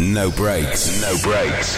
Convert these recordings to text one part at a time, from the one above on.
No breaks. No breaks.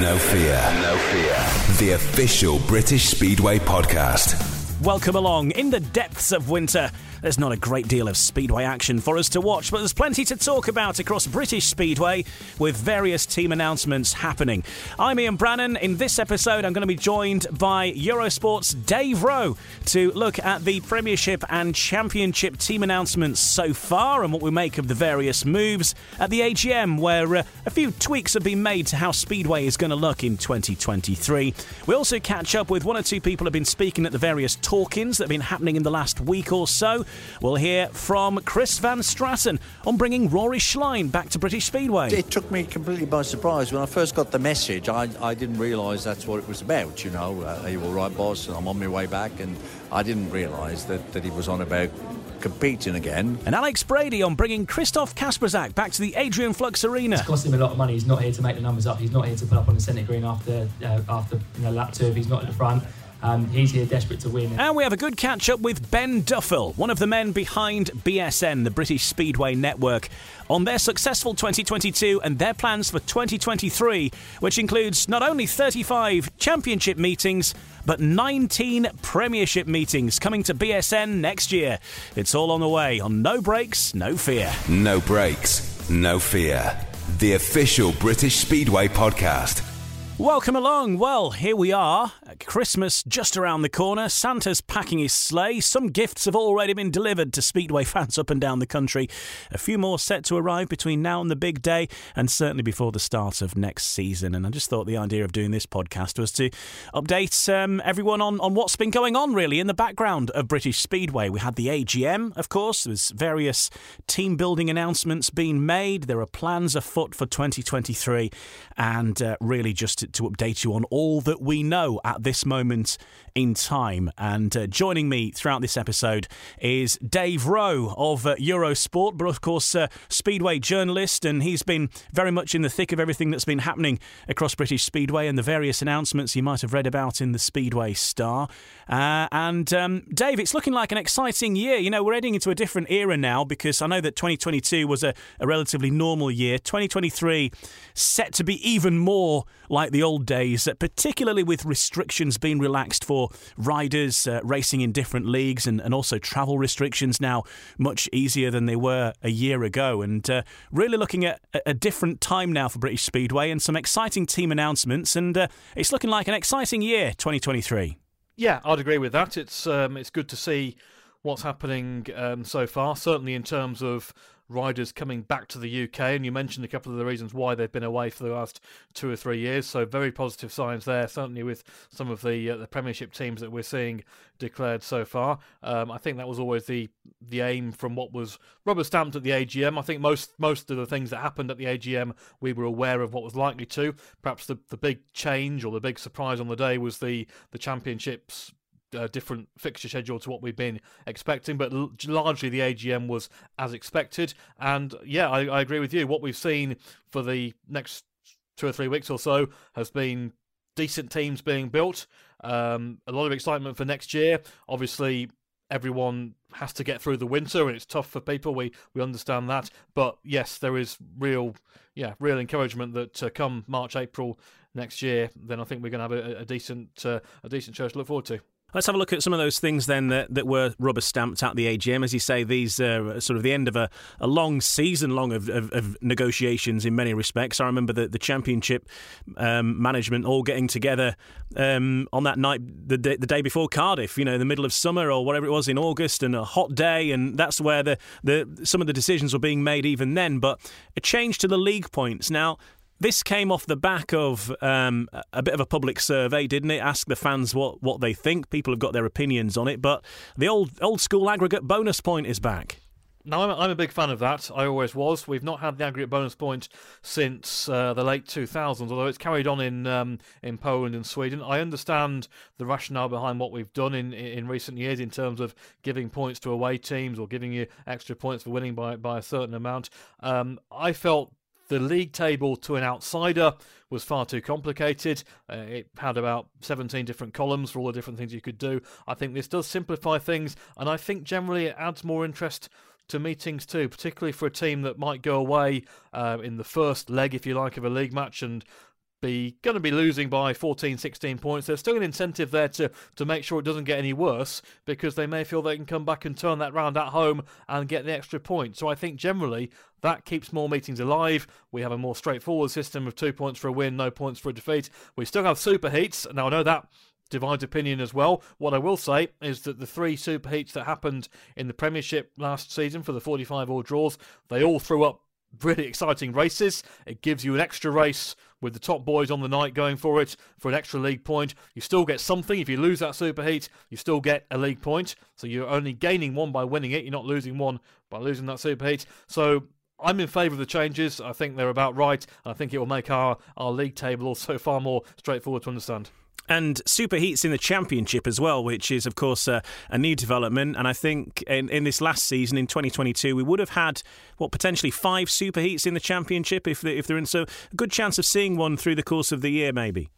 No fear. No fear. The official British Speedway podcast. Welcome along. In the depths of winter, there's not a great deal of Speedway action for us to watch, but there's plenty to talk about across British Speedway with various team announcements happening. I'm Ian Brannan. In this episode, I'm going to be joined by Eurosport's Dave Rowe to look at the Premiership and Championship team announcements so far and what we make of the various moves at the AGM, where uh, a few tweaks have been made to how Speedway is going to look in 2023. We also catch up with one or two people who have been speaking at the various talk-ins that have been happening in the last week or so. We'll hear from Chris Van Straaten on bringing Rory Schlein back to British Speedway. It took me completely by surprise. When I first got the message, I, I didn't realise that's what it was about. You know, uh, are you all right, boss? And I'm on my way back, and I didn't realise that, that he was on about competing again. And Alex Brady on bringing Christoph Kasprzak back to the Adrian Flux Arena. It's cost him a lot of money. He's not here to make the numbers up. He's not here to put up on the centre green after uh, after you know, lap two if he's not at the front. Um, he's here desperate to win. And we have a good catch up with Ben Duffel, one of the men behind BSN, the British Speedway Network, on their successful 2022 and their plans for 2023, which includes not only 35 championship meetings, but 19 Premiership meetings coming to BSN next year. It's all on the way on No Breaks, No Fear. No breaks. No fear. The official British Speedway podcast. Welcome along. Well, here we are. Christmas just around the corner. Santa's packing his sleigh. Some gifts have already been delivered to Speedway fans up and down the country. A few more set to arrive between now and the big day, and certainly before the start of next season. And I just thought the idea of doing this podcast was to update um, everyone on, on what's been going on, really, in the background of British Speedway. We had the AGM, of course. There's various team building announcements being made. There are plans afoot for 2023, and uh, really just to, to update you on all that we know at this moment in time. And uh, joining me throughout this episode is Dave Rowe of uh, Eurosport, but of course, uh, Speedway journalist, and he's been very much in the thick of everything that's been happening across British Speedway and the various announcements you might have read about in the Speedway Star. Uh, and um, Dave, it's looking like an exciting year. You know, we're heading into a different era now because I know that 2022 was a, a relatively normal year. 2023 set to be even more like the old days, particularly with restrictions being relaxed for riders uh, racing in different leagues and, and also travel restrictions now much easier than they were a year ago. And uh, really looking at a, a different time now for British Speedway and some exciting team announcements. And uh, it's looking like an exciting year, 2023. Yeah, I'd agree with that. It's um, it's good to see what's happening um, so far. Certainly in terms of riders coming back to the UK, and you mentioned a couple of the reasons why they've been away for the last two or three years. So very positive signs there. Certainly with some of the uh, the Premiership teams that we're seeing declared so far. Um, I think that was always the the aim from what was rubber stamped at the AGM. I think most most of the things that happened at the AGM we were aware of what was likely to. Perhaps the the big change or the big surprise on the day was the the championships a different fixture schedule to what we've been expecting, but l- largely the AGM was as expected. And yeah, I, I agree with you. What we've seen for the next two or three weeks or so has been decent teams being built. Um, a lot of excitement for next year. Obviously, everyone has to get through the winter, and it's tough for people. We we understand that, but yes, there is real, yeah, real encouragement that uh, come March, April next year, then I think we're going to have a, a decent uh, a decent show to look forward to. Let's have a look at some of those things then that, that were rubber stamped at the AGM. As you say, these are sort of the end of a, a long season long of, of, of, negotiations in many respects. I remember the, the championship um, management all getting together um, on that night, the day, the day before Cardiff, you know, in the middle of summer or whatever it was in August, and a hot day, and that's where the, the some of the decisions were being made even then. But a change to the league points. Now, this came off the back of um, a bit of a public survey, didn't it? Ask the fans what, what they think. People have got their opinions on it, but the old old school aggregate bonus point is back. Now, I'm a, I'm a big fan of that. I always was. We've not had the aggregate bonus point since uh, the late 2000s, although it's carried on in um, in Poland and Sweden. I understand the rationale behind what we've done in in recent years in terms of giving points to away teams or giving you extra points for winning by by a certain amount. Um, I felt the league table to an outsider was far too complicated. Uh, it had about 17 different columns for all the different things you could do. I think this does simplify things, and I think generally it adds more interest to meetings too, particularly for a team that might go away uh, in the first leg, if you like, of a league match and be going to be losing by 14, 16 points. There's still an incentive there to, to make sure it doesn't get any worse because they may feel they can come back and turn that round at home and get the extra point. So I think generally that keeps more meetings alive. We have a more straightforward system of two points for a win, no points for a defeat. We still have super heats. Now I know that divides opinion as well. What I will say is that the three super heats that happened in the Premiership last season for the 45 all draws, they all threw up really exciting races. It gives you an extra race with the top boys on the night going for it for an extra league point. You still get something. If you lose that super heat, you still get a league point. So you're only gaining one by winning it. You're not losing one by losing that super heat. So I'm in favour of the changes. I think they're about right. I think it will make our, our league table also far more straightforward to understand and superheats in the championship as well, which is of course a, a, new development. And I think in, in this last season in 2022, we would have had what potentially five superheats in the championship if they, if they're in. So a good chance of seeing one through the course of the year, maybe.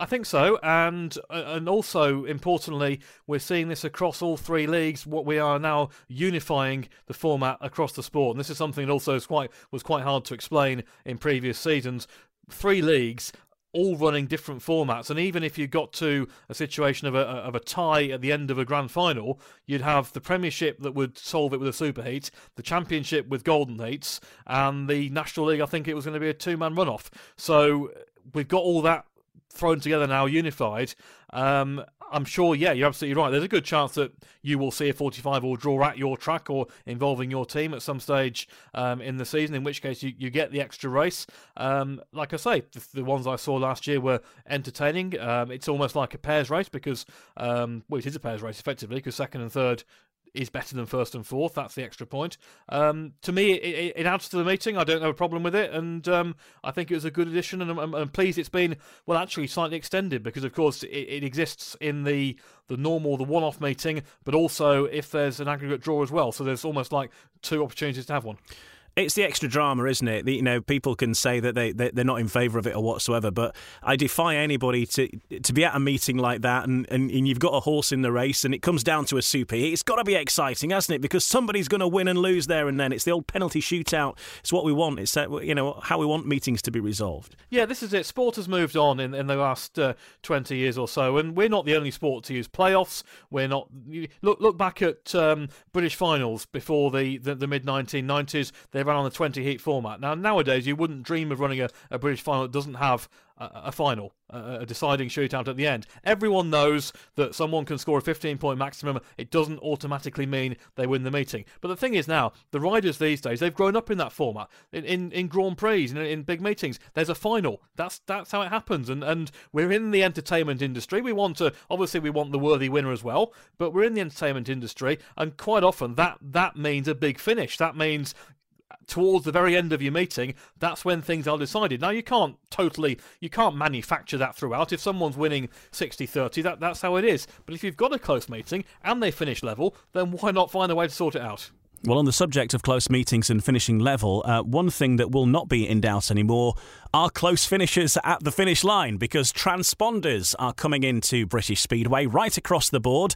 I think so, and uh, and also importantly, we're seeing this across all three leagues. What we are now unifying the format across the sport, and this is something that also quite was quite hard to explain in previous seasons. Three leagues all running different formats. And even if you got to a situation of a, of a tie at the end of a grand final, you'd have the Premiership that would solve it with a super heat, the Championship with golden heats, and the National League, I think it was going to be a two man runoff. So we've got all that thrown together now, unified. Um, I'm sure, yeah, you're absolutely right. There's a good chance that you will see a 45 or draw at your track or involving your team at some stage um, in the season, in which case you, you get the extra race. Um, like I say, the, the, ones I saw last year were entertaining. Um, it's almost like a pairs race because, um, well, it is a pairs race effectively because second and third is better than first and fourth. That's the extra point. Um, to me, it, it, adds to the meeting. I don't have a problem with it, and um, I think it was a good addition. And I'm, I'm, pleased it's been well, actually slightly extended because, of course, it, it exists in the the normal, the one-off meeting, but also if there's an aggregate draw as well. So there's almost like two opportunities to have one. It's the extra drama, isn't it? You know, people can say that they, they are not in favour of it or whatsoever, but I defy anybody to to be at a meeting like that and, and, and you've got a horse in the race and it comes down to a super. It's got to be exciting, hasn't it? Because somebody's going to win and lose there and then. It's the old penalty shootout. It's what we want. It's uh, you know how we want meetings to be resolved. Yeah, this is it. Sport has moved on in, in the last uh, twenty years or so, and we're not the only sport to use playoffs. We're not. Look look back at um, British finals before the, the, the mid 1990s. They ran on the 20 heat format. Now, nowadays, you wouldn't dream of running a, a British final that doesn't have a, final, a, deciding shootout at the end. Everyone knows that someone can score a 15 point maximum. It doesn't automatically mean they win the meeting. But the thing is now, the riders these days, they've grown up in that format. In, in, in Grand Prix, in, in big meetings, there's a final. That's that's how it happens. And, and we're in the entertainment industry. We want to, obviously, we want the worthy winner as well, but we're in the entertainment industry. And quite often that, that means a big finish. That means towards the very end of your meeting, that's when things are decided. Now you can't totally you can't manufacture that throughout. If someone's winning 60-30, that that's how it is. But if you've got a close meeting and they finish level, then why not find a way to sort it out? Well, on the subject of close meetings and finishing level, uh, one thing that will not be in doubt anymore are close finishers at the finish line because transponders are coming into British Speedway right across the board.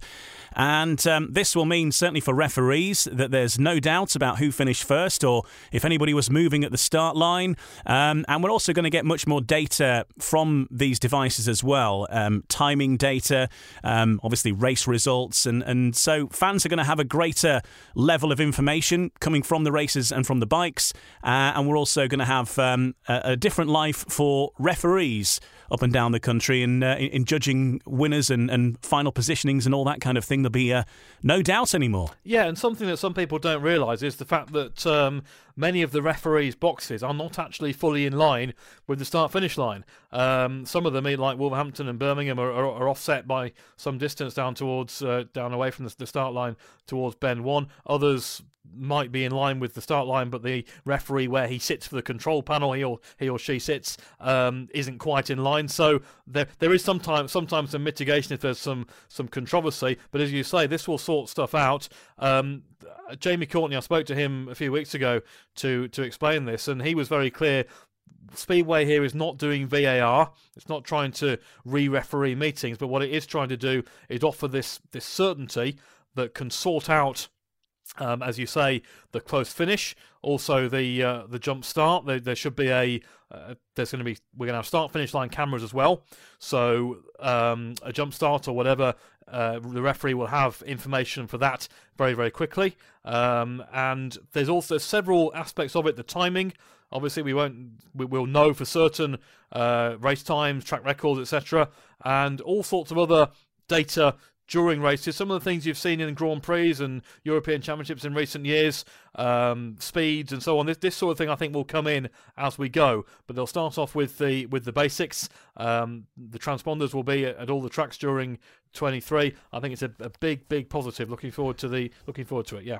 And um, this will mean, certainly for referees, that there's no doubt about who finished first or if anybody was moving at the start line. Um, and we're also going to get much more data from these devices as well um, timing data, um, obviously race results. And, and so fans are going to have a greater level of information coming from the races and from the bikes. Uh, and we're also going to have um, a, a different life for referees up and down the country and uh, in, in, judging winners and, and final positionings and all that kind of thing. There'll be uh, no doubt anymore. Yeah, and something that some people don't realise is the fact that um, many of the referees' boxes are not actually fully in line with the start finish line. Um, some of them, like Wolverhampton and Birmingham, are, are, are offset by some distance down towards uh, down away from the, the start line towards bend one. Others might be in line with the start line, but the referee where he sits for the control panel, he or he or she sits, um, isn't quite in line. So there there is sometimes sometimes some mitigation if there's some some controversy. But as you say, this will sort stuff out. Um, Jamie Courtney, I spoke to him a few weeks ago to to explain this, and he was very clear. Speedway here is not doing VAR. It's not trying to re-referee meetings, but what it is trying to do is offer this this certainty that can sort out um, as you say, the close finish, also the uh, the jump start. There, there should be a uh, there's going to be we're going to have start finish line cameras as well. So um, a jump start or whatever, uh, the referee will have information for that very very quickly. Um, and there's also several aspects of it. The timing, obviously, we won't we will know for certain uh, race times, track records, etc., and all sorts of other data during races. Some of the things you've seen in Grand Prix and European Championships in recent years, um, speeds and so on. This, this sort of thing I think will come in as we go. But they'll start off with the with the basics. Um, the transponders will be at, all the tracks during 23. I think it's a, a big big positive. Looking forward to the looking forward to it. Yeah.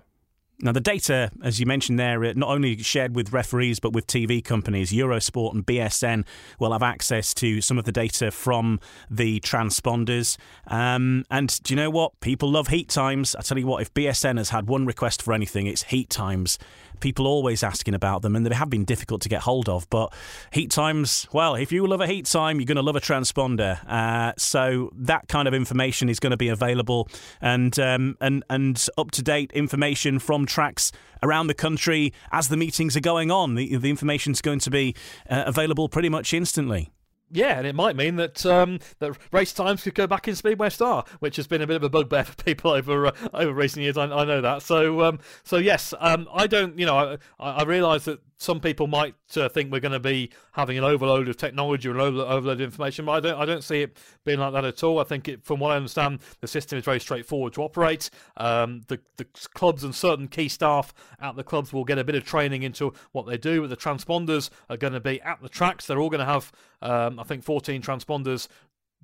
Now, the data, as you mentioned there, not only shared with referees but with TV companies, Eurosport and BSN will have access to some of the data from the transponders. Um, and do you know what? People love heat times. I tell you what, if BSN has had one request for anything, it's heat times people always asking about them, and they have been difficult to get hold of. But heat times, well, if you love a heat time, you're going to love a transponder. Uh, so that kind of information is going to be available, and um, and and up to date information from tracks around the country as the meetings are going on. The, the information is going to be uh, available pretty much instantly. Yeah, and it might mean that um, that race times could go back in Speedway Star, which has been a bit of a bugbear for people over uh, over recent years. I, I, know that. So um, so yes, um, I don't. You know, I, I realise that some people might uh, think we're going to be having an overload of technology or an overload of information, but I don't. I don't see it being like that at all. I think, it, from what I understand, the system is very straightforward to operate. Um, the the clubs and certain key staff at the clubs will get a bit of training into what they do. But the transponders are going to be at the tracks. They're all going to have, um, I think, 14 transponders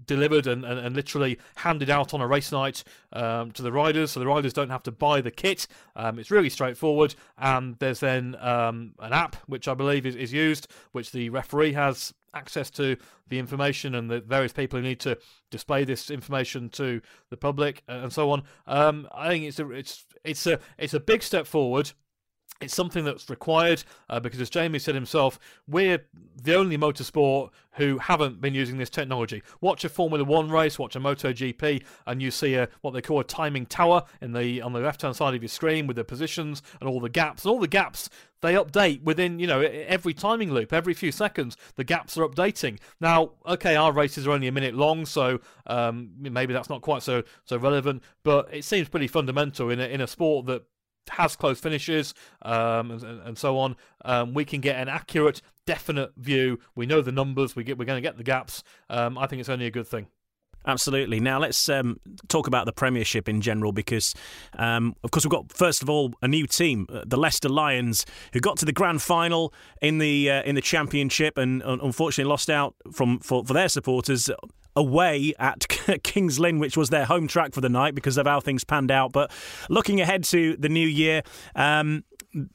delivered and, and, and, literally handed out on a race night um, to the riders, so the riders don't have to buy the kit. Um, it's really straightforward, and there's then um, an app which I believe is, is used, which the referee has access to the information and the various people who need to display this information to the public and so on. Um, I think it's a it's it's a it's a big step forward. It's something that's required uh, because, as Jamie said himself, we're the only motorsport who haven't been using this technology. Watch a Formula One race, watch a MotoGP, and you see a, what they call a timing tower in the on the left-hand side of your screen with the positions and all the gaps. And all the gaps they update within you know every timing loop, every few seconds. The gaps are updating. Now, okay, our races are only a minute long, so um, maybe that's not quite so so relevant, but it seems pretty fundamental in a, in a sport that has close finishes um, and, and, so on, um, we can get an accurate, definite view. We know the numbers. We get we're going to get the gaps. Um, I think it's only a good thing. Absolutely. Now let's um, talk about the Premiership in general because, um, of course, we've got first of all a new team, uh, the Leicester Lions, who got to the grand final in the uh, in the Championship and unfortunately lost out from for, for their supporters away at Kings Lynn, which was their home track for the night because of how things panned out. But looking ahead to the new year, um,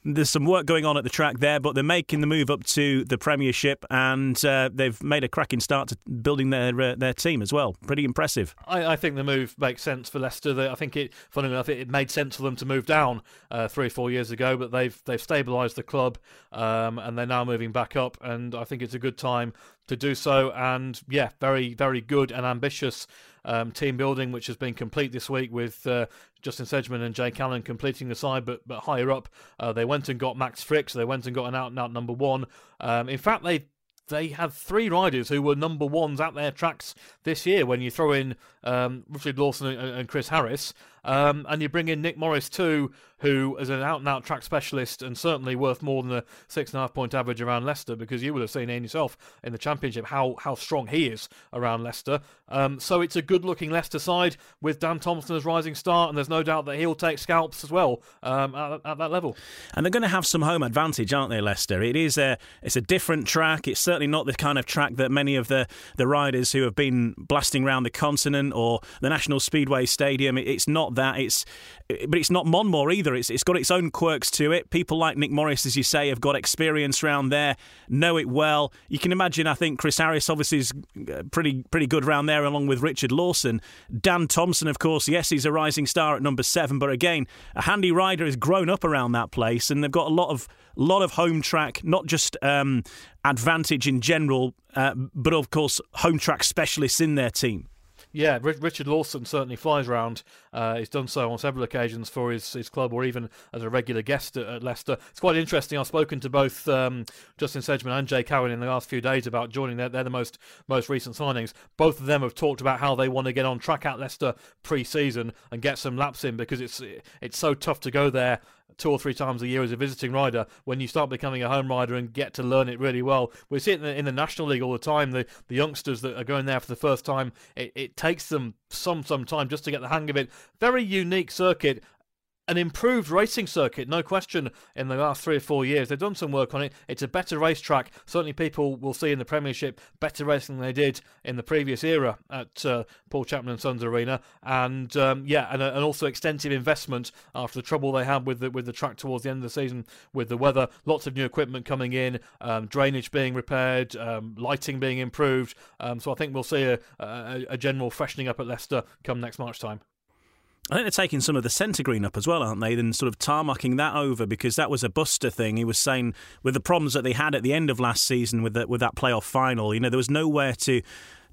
there's some work going on at the track there, but they're making the move up to the Premiership, and uh, they've made a cracking start to building their uh, their team as well. Pretty impressive. I, I, think the move makes sense for Leicester. I think it, funny enough, it, made sense for them to move down uh, three or four years ago, but they've they've stabilised the club, um, and they're now moving back up. And I think it's a good time to do so. And yeah, very very good and ambitious um, team building, which has been complete this week with uh, Justin Sedgmen and Jay Callan completing the side, but but higher up, uh, they went and got Max Fricke, so They went and got an out and out number one. Um, in fact, they they had three riders who were number ones at their tracks this year. When you throw in um, Richard Lawson and, and Chris Harris, um, and you bring in Nick Morris too, who is an out and out track specialist and certainly worth more than a six and a half point average around Leicester because you would have seen in yourself in the Championship how, how strong he is around Leicester. Um, so it's a good looking Leicester side with Dan Thompson as rising star, and there's no doubt that he'll take scalps as well um, at, at, that level. And they're going to have some home advantage, aren't they, Leicester? It is a it's a different track. It's certainly not the kind of track that many of the, the riders who have been blasting around the continent or the National Speedway Stadium. It's not that. It's but it's not Monmore either. It's it's got its own quirks to it. People like Nick Morris, as you say, have got experience around there, know it well. You can imagine. I think Chris Harris obviously is uh, pretty pretty good around there, along with Richard Lawson. Dan Thompson, of course, yes, he's a rising star at number seven, but again, a handy rider has grown up around that place, and they've got a lot of lot of home track, not just um, advantage in general, uh, but of course home track specialists in their team. Yeah, Richard Lawson certainly flies around. Uh, he's done so on several occasions for his, his club or even as a regular guest at, at Leicester. It's quite interesting. I've spoken to both um, Justin Sedgmen and Jay Cowan in the last few days about joining. They're, they're the most most recent signings. Both of them have talked about how they want to get on track at Leicester pre-season and get some laps in because it's it's so tough to go there two or three times a year as a visiting rider when you start becoming a home rider and get to learn it really well. We see it in the, in the National League all the time. The the youngsters that are going there for the first time, it, it takes them some some time just to get the hang of it. Very unique circuit, an improved racing circuit, no question, in the last three or four years. They've done some work on it. It's a better racetrack. Certainly, people will see in the Premiership better racing than they did in the previous era at uh, Paul Chapman and Sons Arena. And um, yeah, and, uh, and, also extensive investment after the trouble they had with the, with the track towards the end of the season with the weather. Lots of new equipment coming in, um, drainage being repaired, um, lighting being improved. Um, so I think we'll see a, a, a general freshening up at Leicester come next March time. I think they're taking some of the centre green up as well, aren't they? Then sort of tarmacking that over because that was a buster thing. He was saying with the problems that they had at the end of last season with the, with that playoff final, you know, there was nowhere to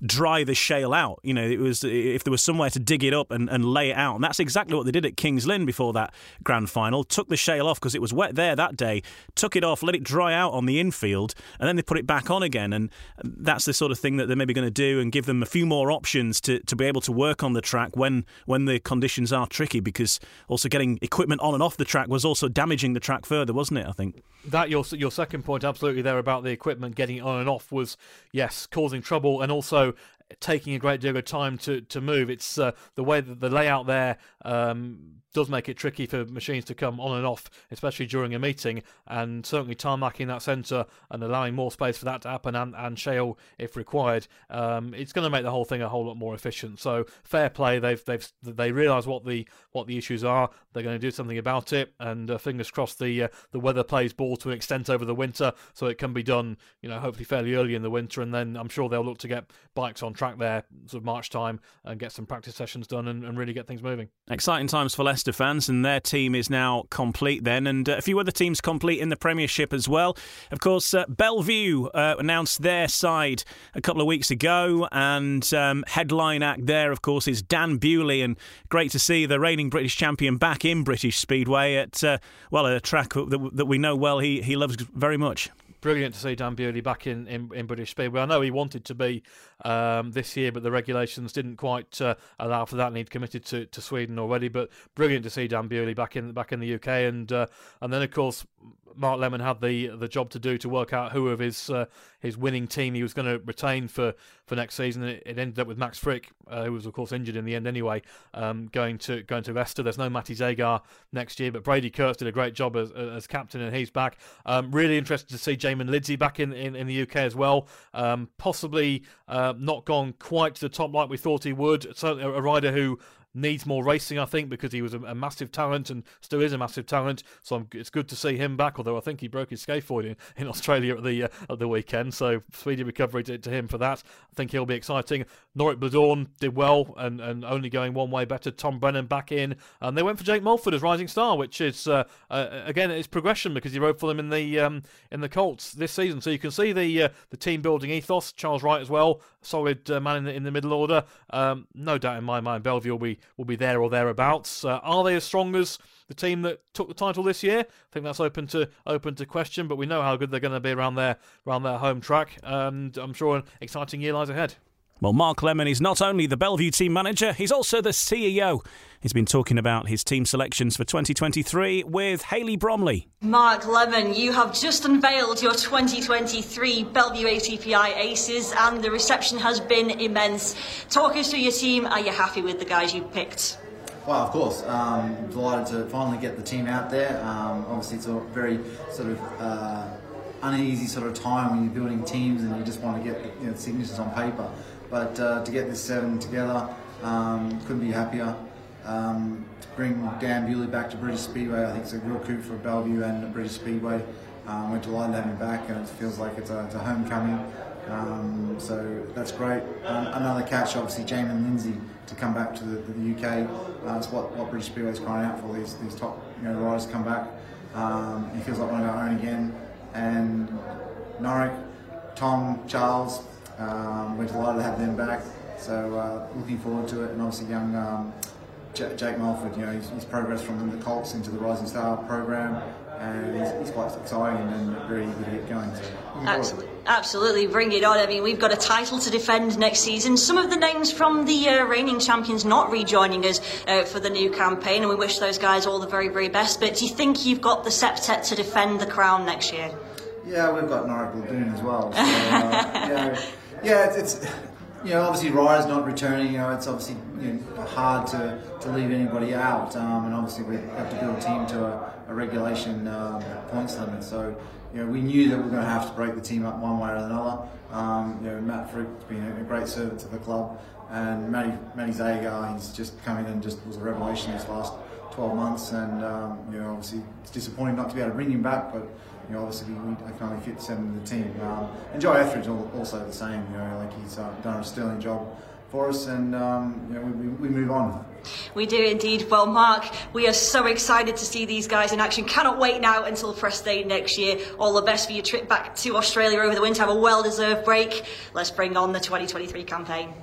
dry the shale out. You know, it was if there was somewhere to dig it up and, and lay it out, and that's exactly what they did at Kings Lynn before that grand final. Took the shale off because it was wet there that day. Took it off, let it dry out on the infield, and then they put it back on again. And that's the sort of thing that they're maybe going to do and give them a few more options to, to be able to work on the track when when the conditions are tricky. Because also getting equipment on and off the track was also damaging the track further, wasn't it? I think that your your second point absolutely there about the equipment getting on and off was yes causing trouble and also taking a great deal of time to to move. It's uh, the way that the layout there um, does make it tricky for machines to come on and off, especially during a meeting, and certainly tarmacking that centre and allowing more space for that to happen and, and shale if required. Um, it's going to make the whole thing a whole lot more efficient. So fair play. They've they've they realise what the what the issues are. They're going to do something about it, and uh, fingers crossed the uh, the weather plays ball to an extent over the winter, so it can be done. You know, hopefully fairly early in the winter, and then I'm sure they'll look to get bikes on track there sort of March time and get some practice sessions done and, and really get things moving. Exciting times for Leicester fans, and their team is now complete then, and uh, a few other teams complete in the Premiership as well. Of course, uh, Belle Vue uh, announced their side a couple of weeks ago, and um, headline act there, of course, is Dan Bewley, and great to see the reigning British champion back in British Speedway at, uh, well, a track that, that we know well. He, he loves very much brilliant to see Dan Bewley back in, in, in, British Speedway. I know he wanted to be um, this year, but the regulations didn't quite uh, allow for that, and he'd committed to, to Sweden already. But brilliant to see Dan Bewley back in back in the UK, and uh, and then of course Mark Lemon had the the job to do to work out who of his uh, his winning team he was going to retain for, for next season. It, it ended up with Max Fricke, uh, who was of course injured in the end anyway, um, going to going to Leicester. There's no Matej Zagar next year, but Brady Kurtz did a great job as, as captain, and he's back. Um, really interested to see Jaimon Lidsey back in, in, in, the UK as well. Um, possibly uh, not gone quite to the top like we thought he would. Certainly a rider who needs more racing, I think, because he was a, a massive talent and still is a massive talent. So I'm, it's good to see him back. Although I think he broke his scaphoid in, in Australia at the uh, at the weekend, so speedy recovery to, to, him for that. I think he'll be exciting. Norick Blödorn did well and, and only going one way better. Tom Brennan back in, and they went for Jake Mulford as rising star, which is uh, uh, again it's progression because he rode for them in the um, in the Colts this season. So you can see the uh, the team building ethos. Charles Wright as well, solid uh, man in the, in the middle order. Um, no doubt in my mind, Belle Vue will be will be there or thereabouts. Uh, are they as strong as the team that took the title this year? I think that's open to open to question, but we know how good they're going to be around their around their home track, and I'm sure an exciting year lies ahead. Well, Mark Lemon is not only the Belle Vue team manager, he's also the CEO. He's been talking about his team selections for 2023 with Hayley Bromley. Mark Lemon, you have just unveiled your 2023 Belle Vue ATPI Aces, and the reception has been immense. Talk us through your team. Are you happy with the guys you picked? Well, of course. Um, delighted to finally get the team out there. Um, obviously, it's a very sort of uh, uneasy sort of time when you're building teams and you just want to get you know, signatures on paper. But uh, to get this seven together, um, couldn't be happier. Um, to bring Dan Bewley back to British Speedway, I think it's a real coup for Belle Vue and British Speedway. Um, we're delighted to have him back, and it feels like it's a, it's a homecoming. Um, so that's great. Um, another catch, obviously, Jaimon Lidsey to come back to the, the UK. Uh, it's what, what British Speedway is crying out for. These these top you know riders come back. Um, he feels like one of our own again. And Norick, Tom, Charles, um, we're delighted to have them back. So uh, looking forward to it, and obviously young um, J- Jake Mulford, you know, he's, he's, progressed from the Colts into the Rising Star program, and he's, quite exciting and very eager to get going. So absolutely, absolutely, bring it on. I mean, we've got a title to defend next season. Some of the names from the uh, reigning champions not rejoining us uh, for the new campaign, and we wish those guys all the very, very best. But do you think you've got the septet to defend the crown next year? Yeah, we've got Norick Blödorn as well. So, uh, yeah, yeah, it's, it's you know obviously Ryder's not returning. You know, it's obviously you know, hard to, to leave anybody out, um, and obviously we have to build a team to a, a regulation um, points limit. So you know we knew that we were going to have to break the team up one way or another. Um, you know Max Fricke's been a great servant to the club, and Matty Matej Zagar, he's just come in and just was a revelation this last 12 months, and um, you know obviously it's disappointing not to be able to bring him back, but you know, obviously we, I can only fit seven in the team. Um, and Jye Etheridge also the same. You know, like he's uh, done a sterling job for us, and um, you know, we, we, move on. We do indeed. Well, Mark, we are so excited to see these guys in action. Cannot wait now until press day next year. All the best for your trip back to Australia over the winter. Have a well-deserved break. Let's bring on the 2023 campaign.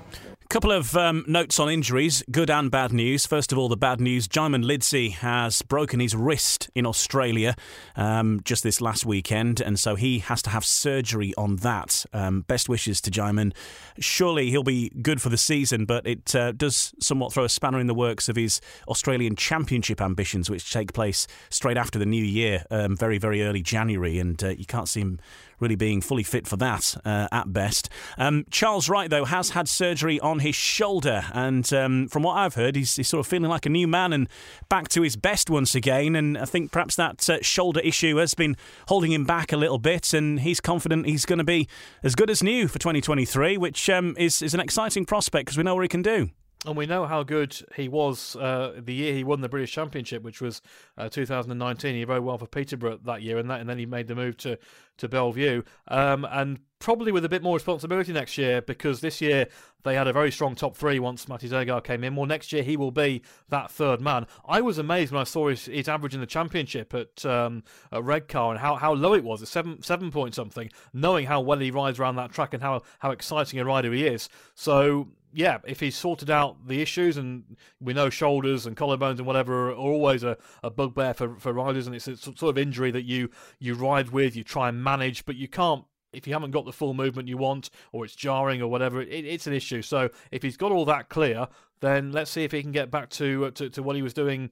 Couple of um, notes on injuries, good and bad news. First of all, the bad news Jaimon Lidsey has broken his wrist in Australia um, just this last weekend, and so he has to have surgery on that. Um, best wishes to Jaimon. Surely he'll be good for the season, but it uh, does somewhat throw a spanner in the works of his Australian Championship ambitions, which take place straight after the new year, um, very, very early January, and uh, you can't see him really being fully fit for that uh, at best. Um, Charles Wright, though, has had surgery on his shoulder, and um, from what I've heard, he's, he's, sort of feeling like a new man and back to his best once again. And I think perhaps that uh, shoulder issue has been holding him back a little bit, and he's confident he's going to be as good as new for 2023, which um, is, is an exciting prospect because we know what he can do. And we know how good he was uh, the year he won the British Championship, which was uh, 2019. He rode well for Peterborough that year, and that, and then he made the move to to Belle Vue, um, and probably with a bit more responsibility next year because this year they had a very strong top three once Matej Zagar came in. Well, next year he will be that third man. I was amazed when I saw his, his average in the championship at um, at Redcar and how, how low it was, at seven seven point something. Knowing how well he rides around that track and how how exciting a rider he is, so yeah, if he's sorted out the issues, and we know shoulders and collarbones and whatever are always a, a bugbear for, for riders, and it's a sort of injury that you you ride with, you try and manage, but you can't if you haven't got the full movement you want, or it's jarring or whatever. It, it's an issue. So if he's got all that clear, then let's see if he can get back to uh, to, to what he was doing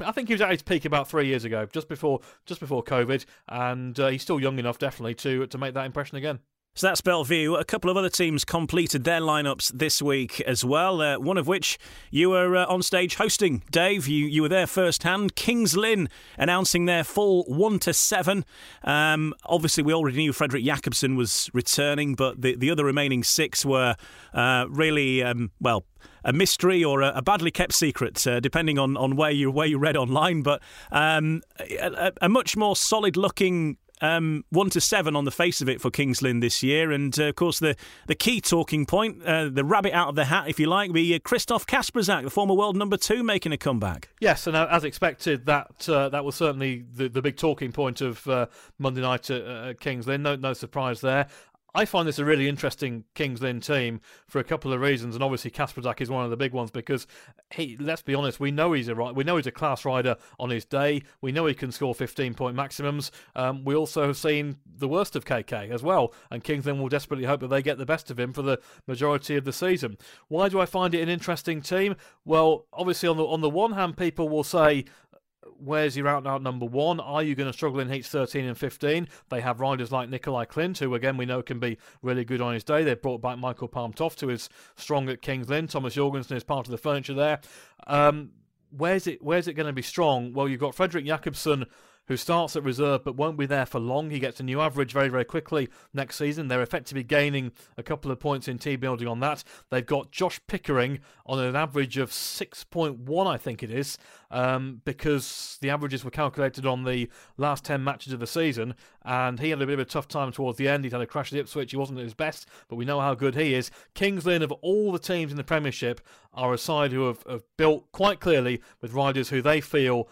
I think he was at his peak about three years ago, just before just before COVID, and uh, he's still young enough, definitely, to to make that impression again. So that's Belle Vue. A couple of other teams completed their lineups this week as well. Uh, one of which you were uh, on stage hosting, Dave. You you were there firsthand. Kings Lynn announcing their full one to seven. Um, obviously, we already knew Frederik Jakobsen was returning, but the the other remaining six were uh, really um, well a mystery or a, a badly kept secret, uh, depending on, on where you where you read online. But um, a, a, much more solid looking um, one to seven on the face of it for Kings Lynn this year, and uh, of course the the key talking point, uh, the rabbit out of the hat, if you like, be uh, Christoph Kasprzak, the former world number two, making a comeback. Yes, and uh, as expected, that uh, that was certainly the, the big talking point of uh, Monday night at, at Kings Lynn. No, no surprise there. I find this a really interesting Kings Lynn team for a couple of reasons, and obviously Kasprzak is one of the big ones because he. Let's be honest, we know he's a we know he's a class rider on his day. We know he can score 15 point maximums. Um, we also have seen the worst of KK as well, and Kings Lynn will desperately hope that they get the best of him for the majority of the season. Why do I find it an interesting team? Well, obviously on the on the one hand, people will say where's your out and out number one? Are you going to struggle in heats 13 and 15? They have riders like Nicolai Klindt, who again we know can be really good on his day. They've brought back Michael Palm Toft, who is strong at Kings Lynn. Thomas Jorgensen is part of the furniture there. Um, where's it? Where's it going to be strong? Well, you've got Frederik Jakobsen who starts at reserve but won't be there for long. He gets a new average very, very quickly next season. They're effectively gaining a couple of points in team building on that. They've got Josh Pickering on an average of 6.1, I think it is, um, because the averages were calculated on the last 10 matches of the season, and he had a bit of a tough time towards the end. He'd had a crash at the Ipswich. He wasn't at his best, but we know how good he is. Kings Lynn, of all the teams in the Premiership, are a side who have, have built quite clearly with riders who they feel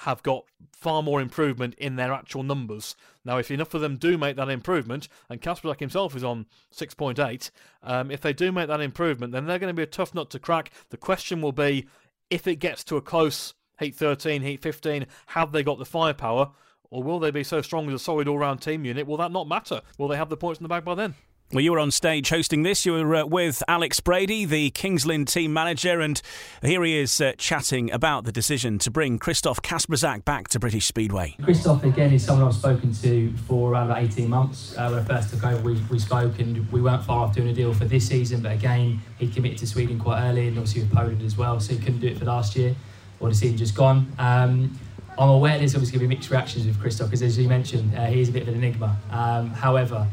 have got far more improvement in their actual numbers. Now, if enough of them do make that improvement, and Kasprzak himself is on 6.8, um, if they do make that improvement, then they're going to be a tough nut to crack. The question will be if it gets to a close Heat 13, Heat 15, have they got the firepower? Or will they be so strong as a solid all round team unit? Will that not matter? Will they have the points in the bag by then? Well, you were on stage hosting this. You were uh, with Alex Brady, the Kings Lynn team manager, and here he is uh, chatting about the decision to bring Christoph Kasprzak back to British Speedway. Christoph, again, is someone I've spoken to for around about 18 months. Uh, when I first took over, we, we spoke and we weren't far off doing a deal for this season, but again, he committed to Sweden quite early and obviously with Poland as well, so he couldn't do it for last year or the season just gone. Um, I'm aware there's obviously going to be mixed reactions with Christoph because, as you mentioned, uh, he is a bit of an enigma. Um, however,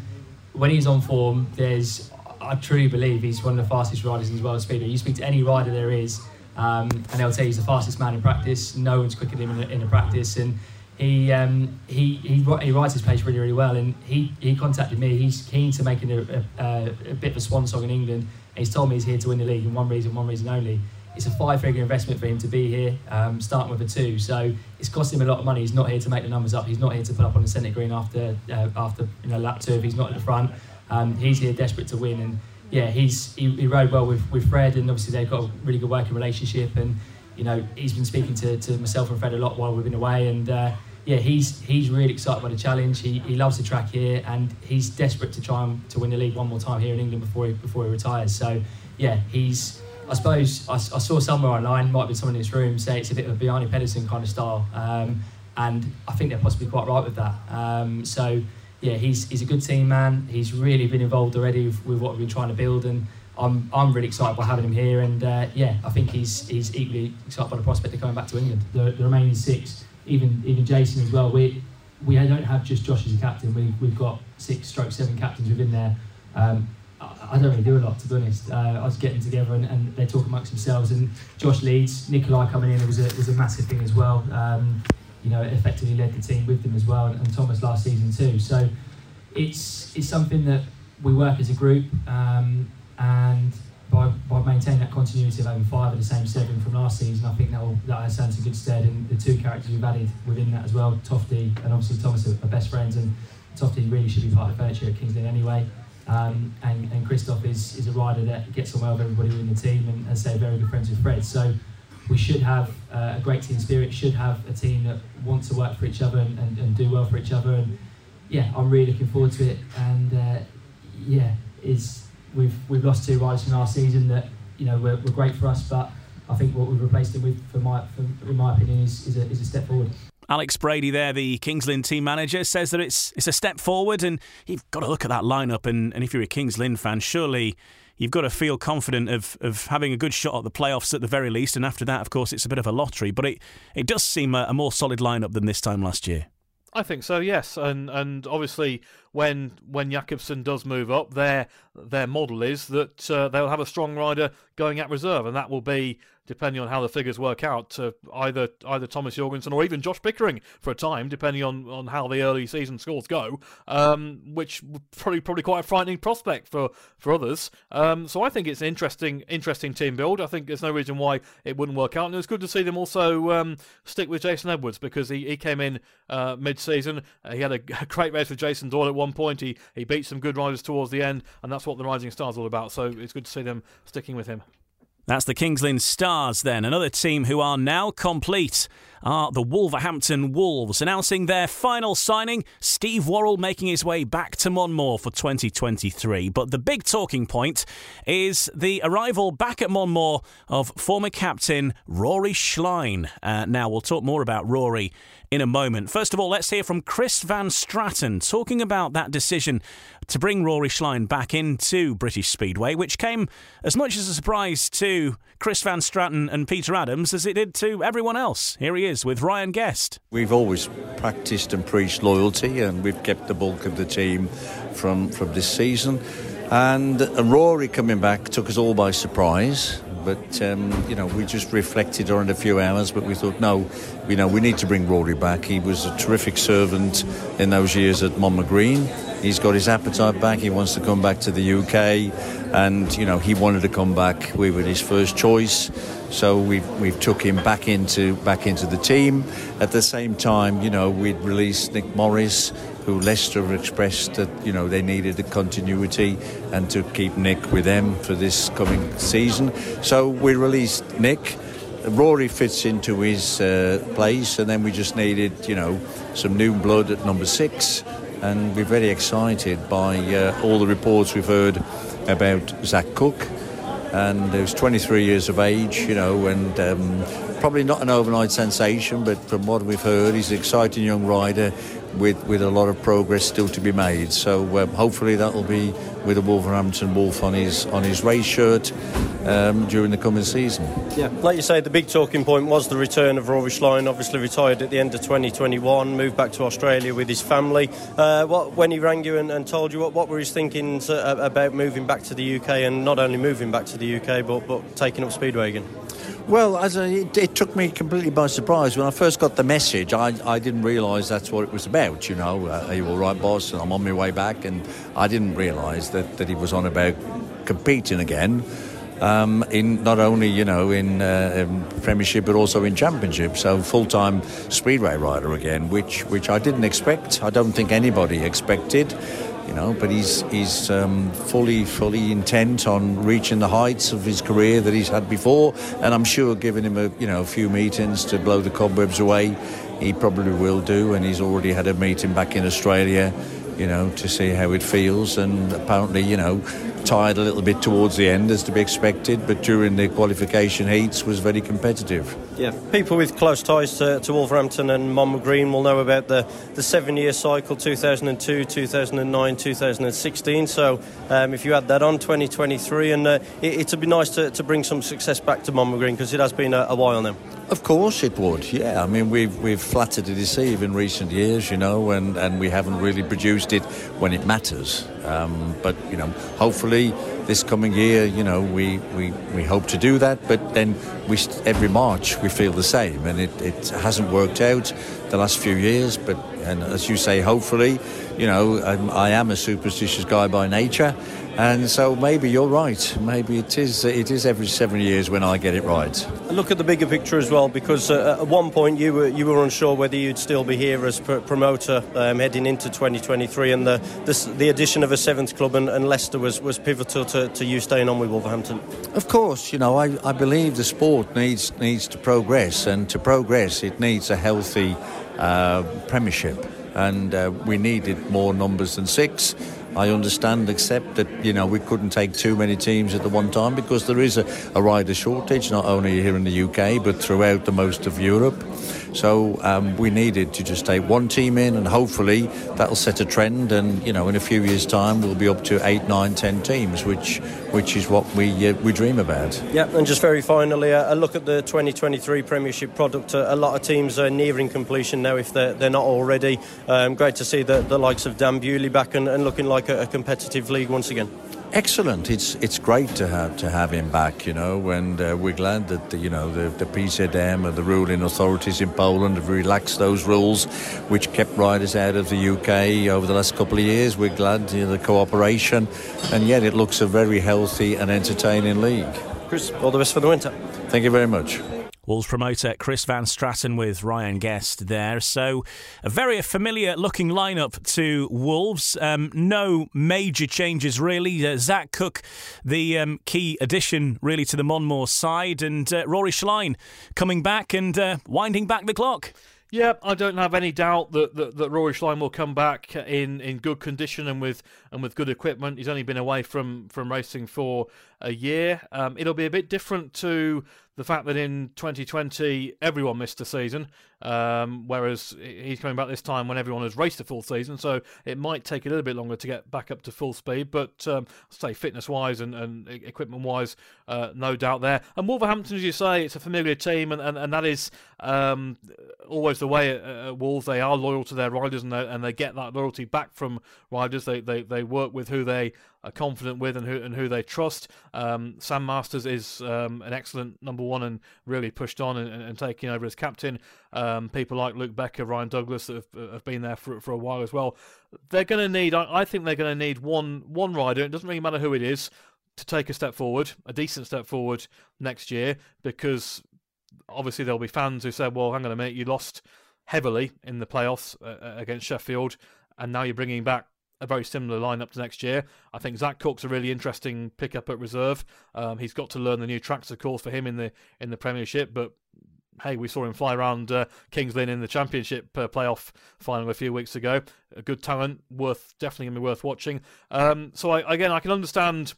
when he's on form, there's I truly believe he's one of the fastest riders in the world speed. You speak to any rider there is, um, and they'll tell you he's the fastest man in practice. No one's quicker than him in a, in a practice, and he, um, he he he rides his pace really really well. And he, he contacted me. He's keen to make a, a, a bit of a swan song in England. And he's told me he's here to win the league, and one reason, one reason only. It's a five-figure investment for him to be here, um, starting with a two. So it's costing him a lot of money. He's not here to make the numbers up. He's not here to put up on the centre green after uh, after you know lap two if he's not at the front. Um, he's here desperate to win, and yeah, he's he, he, rode well with, with Fred, and obviously they've got a really good working relationship. And you know he's been speaking to, to myself and Fred a lot while we've been away, and uh, yeah, he's he's really excited by the challenge. He, he loves the track here, and he's desperate to try and to win the league one more time here in England before he before he retires. So yeah, he's I suppose I, I, saw somewhere online, might be someone in this room, say it's a bit of a Bjarne Pedersen kind of style. Um, and I think they're possibly quite right with that. Um, so, yeah, he's, he's a good team man. He's really been involved already with, with, what we've been trying to build. And I'm, I'm really excited by having him here. And uh, yeah, I think he's, he's equally excited by the prospect of coming back to England. The, the remaining six, even, even Jason as well, we, we don't have just Josh as a captain. We, we've got six stroke seven captains within there. Um, I don't really do a lot, to be honest. Uh, I was getting together and, and they talk amongst themselves. And Josh leads, Nicolai coming in was a, was a massive thing as well. Um, you know, effectively led the team with them as well, and, and, Thomas last season too. So it's it's something that we work as a group, um, and by, by maintaining that continuity of having five of the same seven from last season, I think that will, that has stand to good stead. And the two characters we've added within that as well, Tofty and obviously Thomas are, are best friends, and Tofty really should be part of the furniture at Kings Lynn anyway. Um, and, and Christoph is, is a rider that gets on well with everybody in the team and, as I say, very good friends with Fred. So we should have uh, a great team spirit, should have a team that wants to work for each other and, and, and, do well for each other. And yeah, I'm really looking forward to it. And uh, yeah, is we've we've lost two riders from last season that you know were, were great for us, but I think what we've replaced them with, for my for, in my opinion, is, is, a, is a step forward. Alex Brady, there, the Kings Lynn team manager, says that it's it's a step forward, and you've got to look at that lineup. And, and if you're a Kings Lynn fan, surely you've got to feel confident of, of having a good shot at the playoffs at the very least. And after that, of course, it's a bit of a lottery. But it, it does seem a, a more solid lineup than this time last year. I think so, yes, and and obviously when when Jakobsen does move up, their their model is that uh, they'll have a strong rider going at reserve, and that will be depending on how the figures work out, to either either Thomas Jorgensen or even Josh Pickering for a time, depending on, on how the early season scores go, um, which probably probably quite a frightening prospect for for others. Um, so I think it's an interesting interesting team build. I think there's no reason why it wouldn't work out, and it's good to see them also um, stick with Jason Edwards because he, he came in uh, mid season. Uh, he had a, great race with Jason Doyle at one point. He he beat some good riders towards the end, and that's what the Rising Stars all about. So it's good to see them sticking with him. That's the Kings Lynn Stars, then. Another team who are now complete are the Wolverhampton Wolves, announcing their final signing, Steve Worrall making his way back to Monmore for 2023. But the big talking point is the arrival back at Monmore of former captain Rory Schlein. Uh, now, we'll talk more about Rory in a moment. First of all, let's hear from Chris Van Straaten talking about that decision to bring Rory Schlein back into British Speedway, which came as much as a surprise to Chris Van Straaten and Peter Adams as it did to everyone else. Here he is with Ryan Guest. We've always practiced and preached loyalty, and we've kept the bulk of the team from, from this season. And uh, Rory coming back took us all by surprise. But um, you know, we just reflected on it a few hours. But we thought, no, you know, we need to bring Rory back. He was a terrific servant in those years at Monmore Green. He's got his appetite back. He wants to come back to the UK, and you know, he wanted to come back. We were his first choice, so we've we've took him back into back into the team. At the same time, you know, we'd released Nick Morris who Leicester expressed that you know they needed a continuity and to keep Nick with them for this coming season. So we released Nick. Rory fits into his uh, place, and then we just needed, you know, some new blood at number six. And we're very excited by uh, all the reports we've heard about Zach Cook. And he was 23 years of age, you know, and um, probably not an overnight sensation, but from what we've heard, he's an exciting young rider with, with a lot of progress still to be made. So um, hopefully that will be with a Wolverhampton Wolf on his on his race shirt um, during the coming season. Yeah, like you say, the big talking point was the return of Rory Schlein. Obviously retired at the end of 2021, moved back to Australia with his family. Uh, what, when he rang you and, and told you what, what were his thinking about moving back to the UK and not only moving back to the UK but, but taking up Speedway again? Well, as a, it, it, took me completely by surprise when I first got the message. I, I didn't realise that's what it was about. You know, uh, are you all right, boss? And I'm on my way back, and I didn't realise that that he was on about competing again. Um, in not only you know in, uh, in, Premiership but also in Championship. So full time speedway rider again, which which I didn't expect. I don't think anybody expected you know, but he's he's um, fully fully intent on reaching the heights of his career that he's had before, and I'm sure giving him a you know a few meetings to blow the cobwebs away, he probably will do, and he's already had a meeting back in Australia, you know, to see how it feels, and apparently you know tired a little bit towards the end, as to be expected, but during the qualification heats was very competitive. Yeah, people with close ties to, to Wolverhampton and Monmore Green will know about the, the seven year cycle 2002, 2009, 2016. So um, if you add that on, 2023, and uh, it, would be nice to, to bring some success back to Monmore Green because it has been a, a while now. Of course it would, yeah. I mean, we've, we've flattered to deceive in recent years, you know, and, and we haven't really produced it when it matters. Um, but, you know, hopefully this coming year, you know, we, we, we hope to do that. But then we every March we feel the same, and it, it hasn't worked out the last few years. But and as you say, hopefully, you know, I'm, I am a superstitious guy by nature, and so maybe you're right. Maybe it is. It is every seven years when I get it right. Look at the bigger picture as well, because uh, at one point you were you were unsure whether you'd still be here as pr- promoter um, heading into 2023, and the the, the addition of a seventh club and, and, Leicester was, was pivotal to, to you staying on with Wolverhampton. Of course, you know I, I believe the sport needs needs to progress, and to progress it needs a healthy uh, Premiership, and uh, we needed more numbers than six. I understand, except that you know we couldn't take too many teams at the one time because there is a, a rider shortage, not only here in the UK but throughout the most of Europe. So um, we needed to just take one team in, and hopefully that'll set a trend. And you know, in a few years' time, we'll be up to eight, nine, ten teams, which which is what we uh, we dream about. Yeah, and just very finally, a look at the 2023 Premiership product. A lot of teams are nearing completion now, if they're, they're not already. Um, great to see the, the likes of Dan Bewley back and, and looking like a, a competitive league once again. Excellent. It's it's great to have to have him back, you know, and uh, we're glad that the, you know the the PZM or the ruling authorities in Poland have relaxed those rules, which kept riders out of the UK over the last couple of years. We're glad you know, the cooperation, and yet it looks a very healthy and entertaining league. Chris, all the best for the winter. Thank you very much. Wolves promoter Chris Van Straaten with Ryan Guest there. So, a very familiar looking lineup to Wolves. Um, no major changes really. Uh, Zach Cook, the um, key addition really to the Monmore side, and uh, Rory Schlein coming back and uh, winding back the clock. Yeah, I don't have any doubt that, that, that Rory Schlein will come back in, in good condition and with and with good equipment. He's only been away from, from racing for a year. Um, it'll be a bit different to the fact that in 2020 everyone missed a season, um, whereas he's coming back this time when everyone has raced a full season. So it might take a little bit longer to get back up to full speed. But um, say fitness wise and, and equipment wise, uh, no doubt there. And Wolverhampton, as you say, it's a familiar team, and, and, and that is um, always the way at, at, Wolves. They are loyal to their riders, and they, and they get that loyalty back from riders. They, they, they work with who they are confident with and who and who they trust. Um, Sam Masters is um, an excellent number one and really pushed on and, and taking over as captain. Um, people like Luke Becker, Ryan Douglas that have, have been there for for a while as well. They're going to need. I, I think they're going to need one one rider. It doesn't really matter who it is to take a step forward, a decent step forward next year, because obviously there'll be fans who say, "Well, hang on a minute, you lost." heavily in the playoffs uh, against Sheffield, and now you're bringing back a very similar lineup to next year. I think Zach Cook's a really interesting pickup at reserve. Um, he's got to learn the new tracks, of course, for him in the in the Premiership. But hey, we saw him fly around uh, Kings Lynn in the Championship uh, playoff final a few weeks ago. A good talent, worth definitely gonna be worth watching. Um, so I, again, I can understand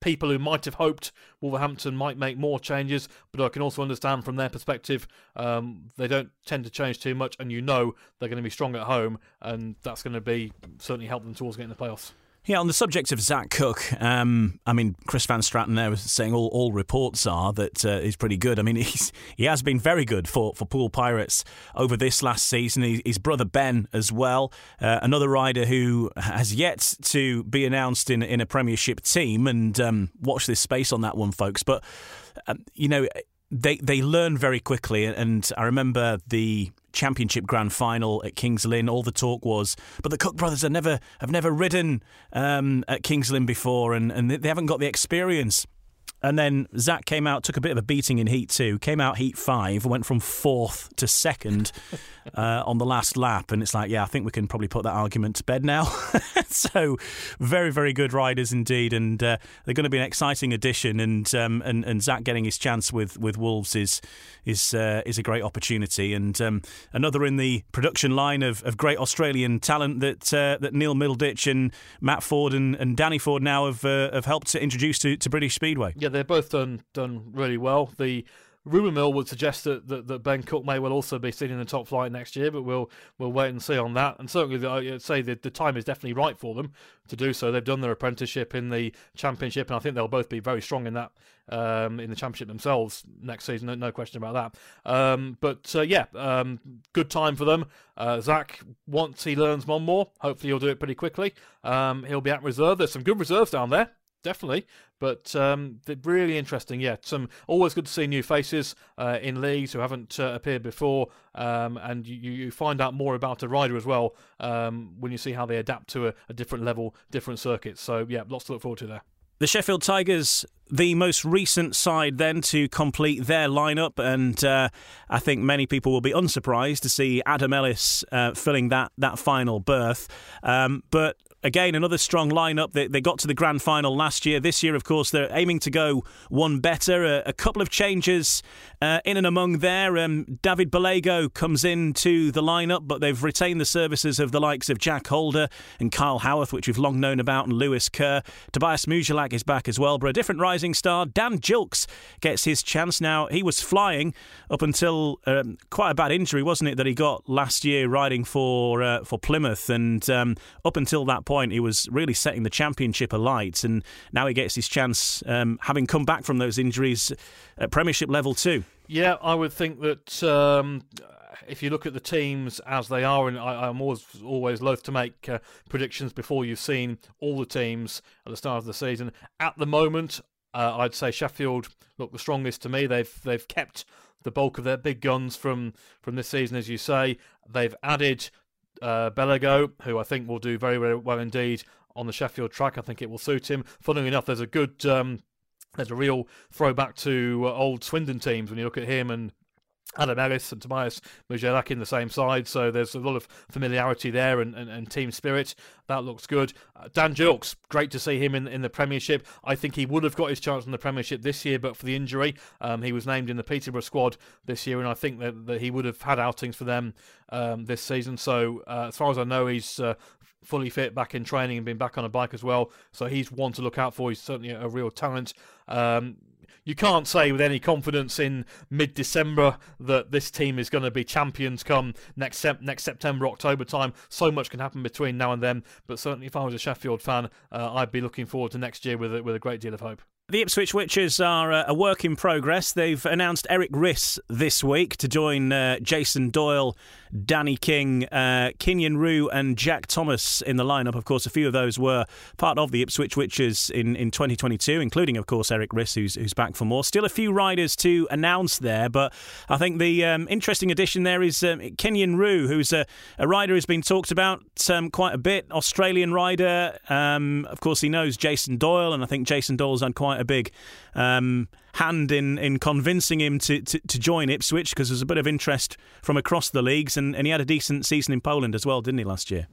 people who might have hoped Wolverhampton might make more changes, but I can also understand from their perspective um, they don't tend to change too much, and you know they're going to be strong at home, and that's going to be certainly help them towards getting the playoffs. Yeah, on the subject of Zach Cook, um, I mean, Chris Van Straaten there was saying all, all reports are that uh, he's pretty good. I mean, he's he has been very good for, for Poole Pirates over this last season. He, his brother Ben as well, uh, another rider who has yet to be announced in in a Premiership team. And um, watch this space on that one, folks. But um, you know, they they learn very quickly, and I remember the championship grand final at Kings Lynn. All the talk was, but the Cook brothers have never have never ridden um, at Kings Lynn before, and, and they haven't got the experience. And then Zach came out, took a bit of a beating in Heat 2, came out Heat 5, went from fourth to second uh, on the last lap. And it's like, yeah, I think we can probably put that argument to bed now. so, very, very good riders indeed. And uh, they're going to be an exciting addition. And, um, and and Zach getting his chance with, with Wolves is is uh, is a great opportunity. And um, another in the production line of, of great Australian talent that uh, that Neil Middleditch and Matt Ford and, and Danny Ford now have, uh, have helped to introduce to, to British Speedway. Yeah, they've both done done really well. The rumour mill would suggest that, that, that, Ben Cook may well also be seen in the top flight next year, but we'll we'll wait and see on that. And certainly, I'd say that the time is definitely right for them to do so. They've done their apprenticeship in the championship, and I think they'll both be very strong in that um, in the championship themselves next season. No, no question about that. Um, but uh, yeah, um, good time for them. Uh, Zach, once he learns one more, hopefully he'll do it pretty quickly. Um, he'll be at reserve. There's some good reserves down there definitely. But um, really interesting, yeah. Some always good to see new faces uh, in leagues who haven't uh, appeared before, um, and you, you find out more about a rider as well um, when you see how they adapt to a, a different level, different circuits. So yeah, lots to look forward to there. The Sheffield Tigers, the most recent side then to complete their lineup, and uh, I think many people will be unsurprised to see Adam Ellis uh, filling that that final berth. Um, but again, another strong lineup. They, they got to the grand final last year. This year, of course, they're aiming to go one better. A, a couple of changes uh, in and among there. Um, David Bellego comes into the lineup, but they've retained the services of the likes of Jack Holder and Kyle Howarth, which we've long known about, and Lewis Kerr. Tobiasz Musielak is back as well, but a different rising star. Dan Gilkes gets his chance now. He was flying up until um, quite a bad injury, wasn't it, that he got last year riding for uh, for Plymouth, and um, up until that point, he was really setting the championship alight, and now he gets his chance, um, having come back from those injuries at Premiership level too. Yeah, I would think that um, if you look at the teams as they are, and I, am always always loath to make uh, predictions before you've seen all the teams at the start of the season. At the moment, uh, I'd say Sheffield look the strongest to me. They've they've kept the bulk of their big guns from from this season, as you say. They've added uh, Bellego, who I think will do very, very well indeed on the Sheffield track. I think it will suit him. Funnily enough, there's a good, um, there's a real throwback to uh, old Swindon teams when you look at him and Adam Ellis and Tobiasz Musielak in the same side, so there's a lot of familiarity there and, and, and team spirit. That looks good. Uh, Dan Gilkes, great to see him in, in the Premiership. I think he would have got his chance in the Premiership this year, but for the injury, um, he was named in the Peterborough squad this year, and I think that, that he would have had outings for them um, this season. So, uh, as far as I know, he's uh, fully fit, back in training, and been back on a bike as well. So he's one to look out for. He's certainly a real talent. Um, you can't say with any confidence in mid-December that this team is going to be champions come next next September October time. So much can happen between now and then, but certainly if I was a Sheffield fan, uh, I'd be looking forward to next year with with a great deal of hope. The Ipswich Witches are uh, a work in progress. They've announced Erik Riss this week to join uh, Jason Doyle, Danny King, uh, Keynan Rew, and Jack Thomas in the lineup. Of course, a few of those were part of the Ipswich Witches in, in 2022, including, of course, Erik Riss, who's, who's back for more. Still a few riders to announce there, but I think the um, interesting addition there is um, Keynan Rew, who's a, a, rider who's been talked about um, quite a bit, Australian rider. Um, of course, he knows Jason Doyle, and I think Jason Doyle's had quite a big um, hand in, in convincing him to, to, to join Ipswich because there's a bit of interest from across the leagues, and, and he had a decent season in Poland as well, didn't he, last year?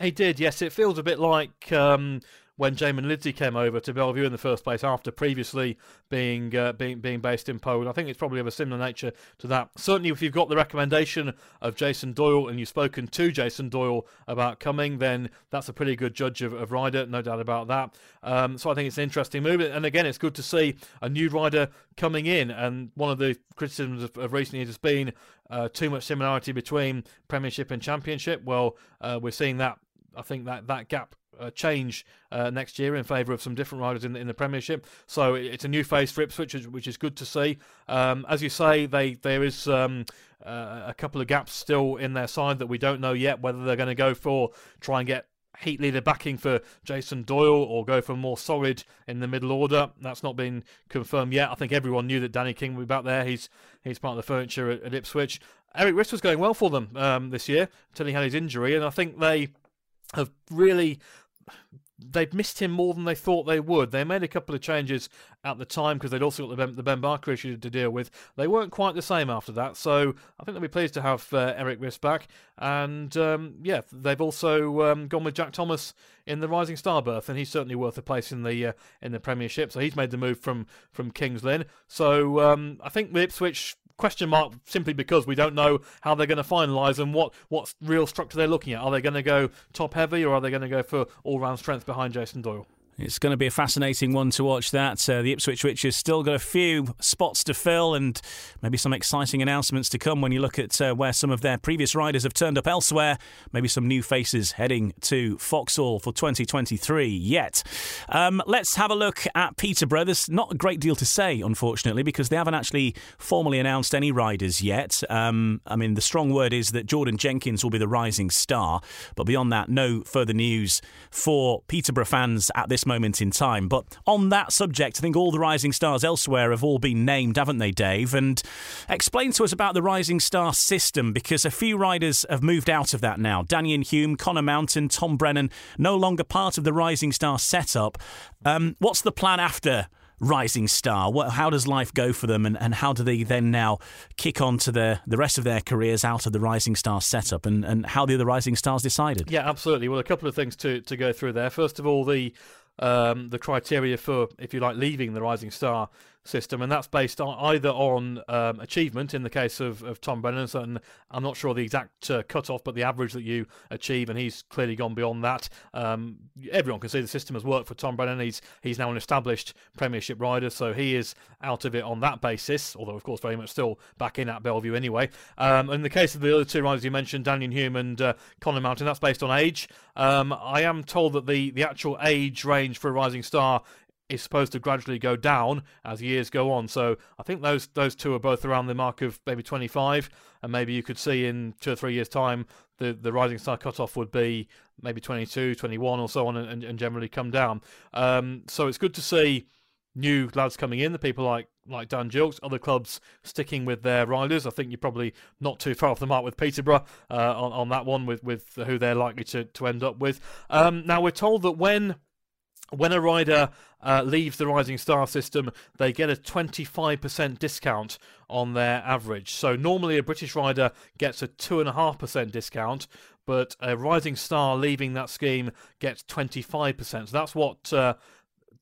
He did, yes. It feels a bit like um, when Jaimon Lidsey came over to Belle Vue in the first place after previously being uh, being being based in Poland. I think it's probably of a similar nature to that. Certainly, if you've got the recommendation of Jason Doyle and you've spoken to Jason Doyle about coming, then that's a pretty good judge of, of rider, no doubt about that. Um, so I think it's an interesting move, and again, it's good to see a new rider coming in. And one of the criticisms of, of recent years has been uh, too much similarity between Premiership and Championship. Well, uh, we're seeing that. I think that that gap uh, change uh, next year in favour of some different riders in the, in the Premiership. So it's a new face for Ipswich, which is good to see. Um, as you say, they there is um, uh, a couple of gaps still in their side that we don't know yet whether they're going to go for try and get heat leader backing for Jason Doyle or go for more solid in the middle order. That's not been confirmed yet. I think everyone knew that Danny King would be back there. He's he's part of the furniture at, at Ipswich. Erik Riss was going well for them um, this year until he had his injury, and I think they have really they'd missed him more than they thought they would. They made a couple of changes at the time because they'd also got the Ben, the ben Barker issue to deal with. They weren't quite the same after that, so I think they'll be pleased to have uh, Erik Riss back. And um, yeah, they've also um, gone with Jack Thomas in the Rising Star berth, and he's certainly worth a place in the uh, in the Premiership. So he's made the move from from Kings Lynn. So um, I think the Ipswich question mark simply because we don't know how they're going to finalise and what, what real structure they're looking at. Are they going to go top heavy or are they going to go for all round strength behind Jason Doyle? It's going to be a fascinating one to watch. That uh, the Ipswich Witches still got a few spots to fill, and maybe some exciting announcements to come when you look at uh, where some of their previous riders have turned up elsewhere. Maybe some new faces heading to Foxhall for 2023 yet. Um, let's have a look at Peterborough. There's not a great deal to say, unfortunately, because they haven't actually formally announced any riders yet. Um, I mean, the strong word is that Jordan Jenkins will be the rising star, but beyond that, no further news for Peterborough fans at this this moment in time. But on that subject, I think all the rising stars elsewhere have all been named, haven't they, Dave? And explain to us about the rising star system because a few riders have moved out of that now. Daniel Hume, Connor Mountain, Tom Brennan, no longer part of the rising star setup. Um, what's the plan after? rising star? What, how does life go for them, and, and how do they then now kick on to the, the rest of their careers out of the rising star setup, and, and how the other rising stars decided? Yeah, absolutely. Well, a couple of things to, to go through there. First of all, the um, the criteria for, if you like, leaving the rising star system, and that's based on either on um, achievement in the case of, of Tom Brennan. And I'm not sure the exact uh, cutoff, but the average that you achieve, and he's clearly gone beyond that. Um, everyone can see the system has worked for Tom Brennan. He's he's now an established Premiership rider, so he is out of it on that basis. Although of course very much still back in at Belle Vue anyway. Um, in the case of the other two riders you mentioned, Daniel Hume and uh, Mountain, that's based on age. Um, I am told that the the actual age range for a rising star is supposed to gradually go down as years go on. So I think those those two are both around the mark of maybe 25, and maybe you could see in two or three years' time the the rising star cutoff would be maybe 22, 21, or so on, and, and generally come down. Um, so it's good to see new lads coming in, the people like like Dan Gilkes, other clubs sticking with their riders. I think you're probably not too far off the mark with Peterborough uh, on on that one with with who they're likely to to end up with. Um, now we're told that when when a rider uh, leaves the Rising Star system, they get a 25% discount on their average. So normally a British rider gets a 2.5% discount, but a Rising Star leaving that scheme gets 25%. So that's what uh,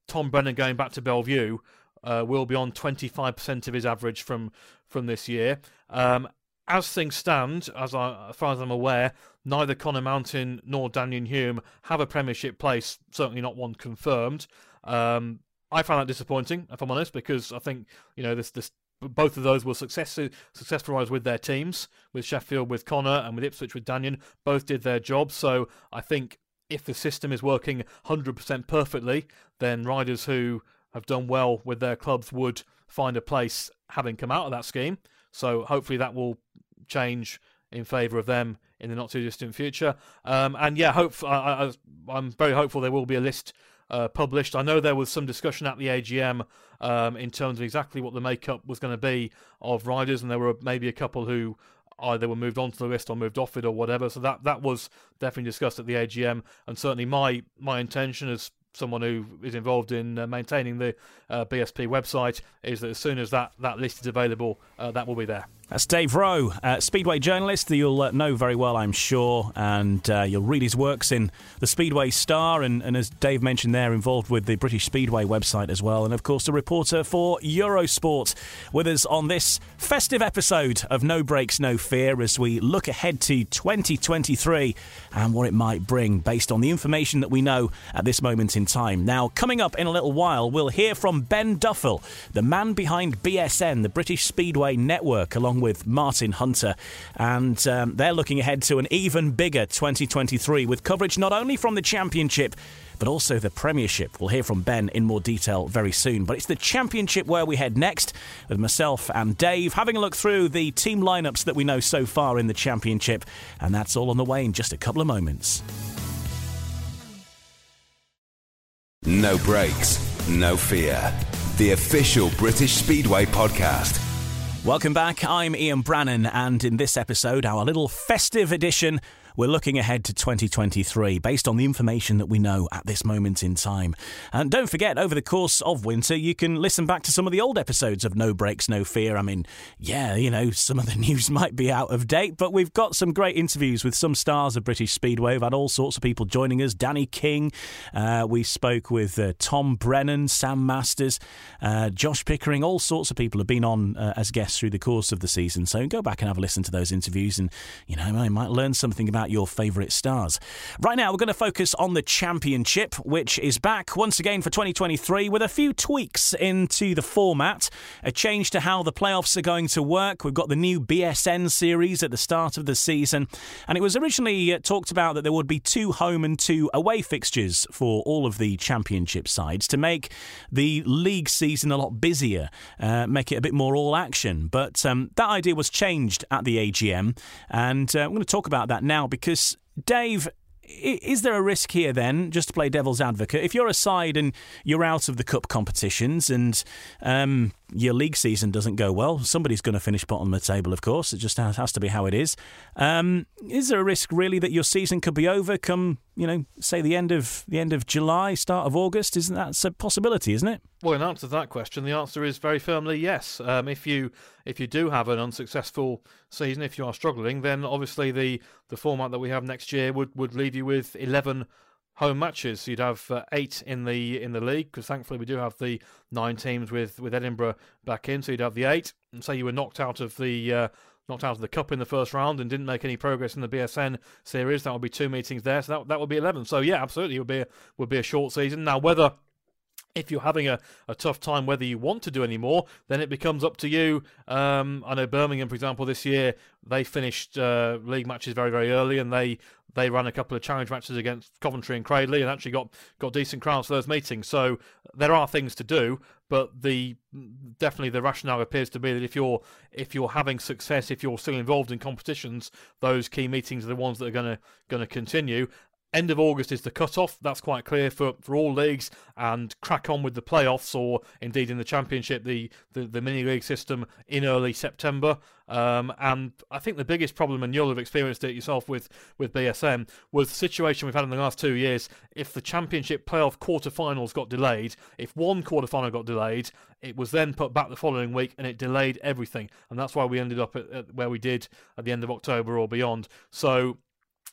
Tom Brennan going back to Belle Vue uh, will be on 25% of his average from, from this year. Um, as things stand, as, I, as far as I'm aware, neither Connor Mountain nor Daniel Hume have a Premiership place, certainly not one confirmed. Um, I found that disappointing, if I'm honest, because I think you know this this both of those were successful successful with their teams, with Sheffield with Conor and with Ipswich with Daniel. Both did their job, so I think if the system is working 100% perfectly, then riders who have done well with their clubs would find a place having come out of that scheme. So hopefully that will change in favour of them in the not too distant future. Um, and yeah, hope I, am very hopeful there will be a list uh, published. I know there was some discussion at the AGM um, in terms of exactly what the makeup was going to be of riders, and there were maybe a couple who either were moved onto the list or moved off it or whatever. So that that was definitely discussed at the AGM, and certainly my my intention as someone who is involved in uh, maintaining the uh, BSP website is that as soon as that, that list is available, uh, that will be there. That's Dave Rowe, uh, Speedway journalist that you'll uh, know very well, I'm sure, and uh, you'll read his works in the Speedway Star, and, and, as Dave mentioned there, involved with the British Speedway website as well, and of course, a reporter for Eurosport with us on this festive episode of No Brakes, No Fear as we look ahead to 2023 and what it might bring based on the information that we know at this moment in time. Now, coming up in a little while, we'll hear from Ben Duffel, the man behind BSN, the British Speedway Network, along with Martin Hunter. And um, they're looking ahead to an even bigger 2023 with coverage not only from the Championship but also the Premiership. We'll hear from Ben in more detail very soon. But it's the Championship where we head next with myself and Dave having a look through the team lineups that we know so far in the Championship. And that's all on the way in just a couple of moments. No brakes, no fear. The official British Speedway podcast Welcome back. I'm Ian Brannan, and in this episode, our little festive edition we're looking ahead to 2023 based on the information that we know at this moment in time. And don't forget, over the course of winter, you can listen back to some of the old episodes of No Brakes, No Fear. I mean, yeah, you know, some of the news might be out of date, but we've got some great interviews with some stars of British Speedway. We've had all sorts of people joining us. Danny King, uh, we spoke with uh, Tom Brennan, Sam Masters, uh, Josh Pickering, all sorts of people have been on uh, as guests through the course of the season. So go back and have a listen to those interviews and, you know, I might learn something about your favourite stars. Right now, we're going to focus on the Championship, which is back once again for 2023 with a few tweaks into the format, a change to how the playoffs are going to work. We've got the new BSN series at the start of the season, and it was originally uh, talked about that there would be two home and two away fixtures for all of the Championship sides to make the league season a lot busier, uh, make it a bit more all action. But um, that idea was changed at the AGM, and uh, I'm going to talk about that now because Dave, is there a risk here then, just to play devil's advocate, if you're a side and you're out of the cup competitions and um, your league season doesn't go well, somebody's going to finish bottom of the table. Of course, it just has, has to be how it is. Um, is there a risk really that your season could be over come you know, say the end of the end of July, start of August? Isn't that a possibility? Isn't it? Well, in answer to that question, the answer is very firmly yes. Um, if you if you do have an unsuccessful season, if you are struggling, then obviously the the format that we have next year would would leave you with eleven home matches. You'd have uh, eight in the in the league because thankfully we do have the nine teams with with Edinburgh back in. So you'd have the eight. And say you were knocked out of the uh, knocked out of the cup in the first round and didn't make any progress in the BSN series, that would be two meetings there. So that that would be eleven. So yeah, absolutely, it would be a, would be a short season. Now whether if you're having a, a tough time whether you want to do any more, then it becomes up to you. Um, I know Birmingham, for example, this year they finished uh, league matches very very early, and they they ran a couple of challenge matches against Coventry and Cradley, and actually got got decent crowds for those meetings. So there are things to do, but the definitely the rationale appears to be that if you're if you're having success, if you're still involved in competitions, those key meetings are the ones that are going to going to continue. End of August is the cut-off. That's quite clear for, for all leagues, and crack on with the playoffs, or indeed in the Championship, the, the, the mini league system in early September. Um, and I think the biggest problem, and you'll have experienced it yourself with, with BSN, was the situation we've had in the last two years. If the Championship playoff quarterfinals got delayed, if one quarterfinal got delayed, it was then put back the following week, and it delayed everything. And that's why we ended up at, at where we did at the end of October or beyond. So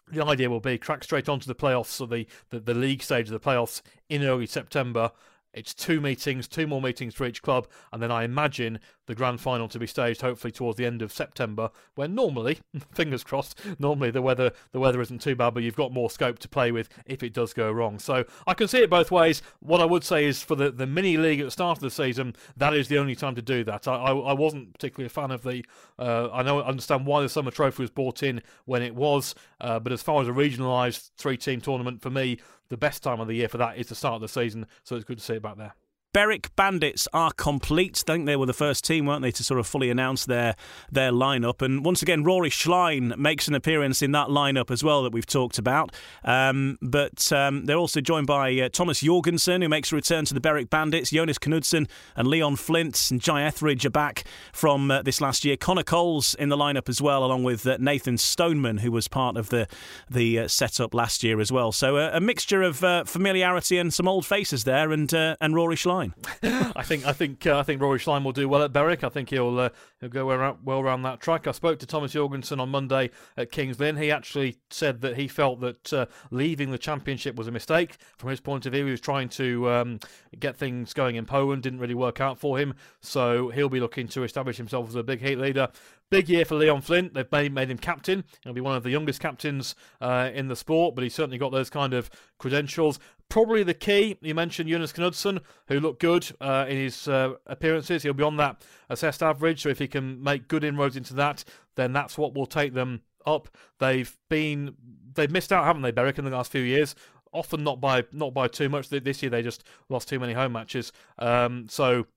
the idea will be crack straight onto the playoffs or the, the, the league stage of the playoffs in early September. It's two meetings, two more meetings for each club, and then I imagine the grand final to be staged hopefully towards the end of September, when normally, fingers crossed, normally the weather the weather isn't too bad, but you've got more scope to play with if it does go wrong. So I can see it both ways. What I would say is for the, the mini league at the start of the season, that is the only time to do that. I, I, I wasn't particularly a fan of the. Uh, I know I understand why the summer trophy was brought in when it was, uh, but as far as a regionalised three team tournament for me, the best time of the year for that is the start of the season. So it's good to see it back there. Berwick Bandits are complete. I think they were the first team, weren't they, to sort of fully announce their their lineup. And once again, Rory Schlein makes an appearance in that lineup as well that we've talked about. Um, but um, they're also joined by uh, Thomas Jorgensen, who makes a return to the Berwick Bandits. Jonas Knudsen and Leon Flint and Jye Etheridge are back from uh, this last year. Connor Coles in the lineup as well, along with uh, Nathan Stoneman, who was part of the the uh, setup last year as well. So uh, a mixture of uh, familiarity and some old faces there, and and Rory Schlein. I think I think uh, I think Rory Schlein will do well at Berwick. I think he'll uh, he'll go well, well around that track. I spoke to Thomas Jorgensen on Monday at Kings Lynn. He actually said that he felt that uh, leaving the championship was a mistake from his point of view. He was trying to um, get things going in Poland, didn't really work out for him. So he'll be looking to establish himself as a big heat leader. Big year for Leon Flint. They've made, made him captain. He'll be one of the youngest captains uh, in the sport, but he's certainly got those kind of credentials. Probably the key, you mentioned Jonas Knudsen, who looked good uh, in his uh, appearances. He'll be on that assessed average, so if he can make good inroads into that, then that's what will take them up. They've been they've missed out, haven't they, Berwick, in the last few years? Often not by not by too much. This year they just lost too many home matches. Um, so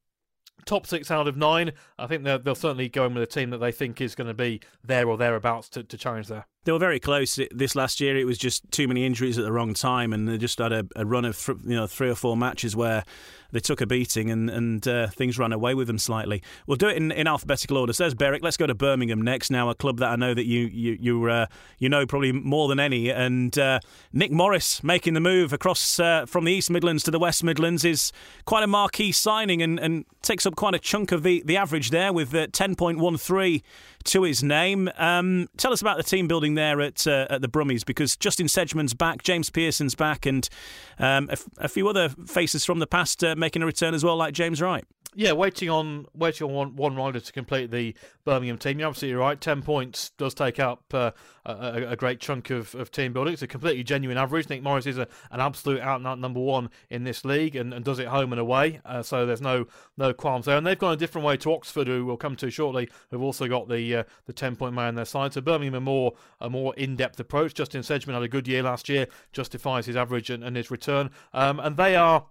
top six out of nine. I think they'll, they'll certainly go in with a team that they think is going to be there or thereabouts to, to challenge there. They were very close this last year. It was just too many injuries at the wrong time, and they just had a, a run of th- you know three or four matches where they took a beating and and uh, things ran away with them slightly. We'll do it in, in alphabetical order. Says Berwick. Let's go to Birmingham next. Now a club that I know that you you you, uh, you know probably more than any. And uh, Nick Morris making the move across uh, from the East Midlands to the West Midlands is quite a marquee signing and, and takes up quite a chunk of the, the average there with uh, 10.13 to his name. Um, tell us about the team building there at uh, at the Brummies because Justin Sedgmen's back, James Pearson's back, and um, a, f- a few other faces from the past uh, making a return as well, like James Wright. Yeah, waiting on waiting on one, one rider to complete the Birmingham team. You're absolutely right. Ten points does take up uh, a, a, great chunk of, of team building. It's a completely genuine average. Nick Morris is a, an absolute out and out number one in this league and, and does it home and away. Uh, so there's no no qualms there. And they've gone a different way to Oxford, who we'll come to shortly, who've also got the uh, the ten point man on their side. So Birmingham a more a more in depth approach. Justin Sedgmen had a good year last year, justifies his average and, and his return. Um, and they are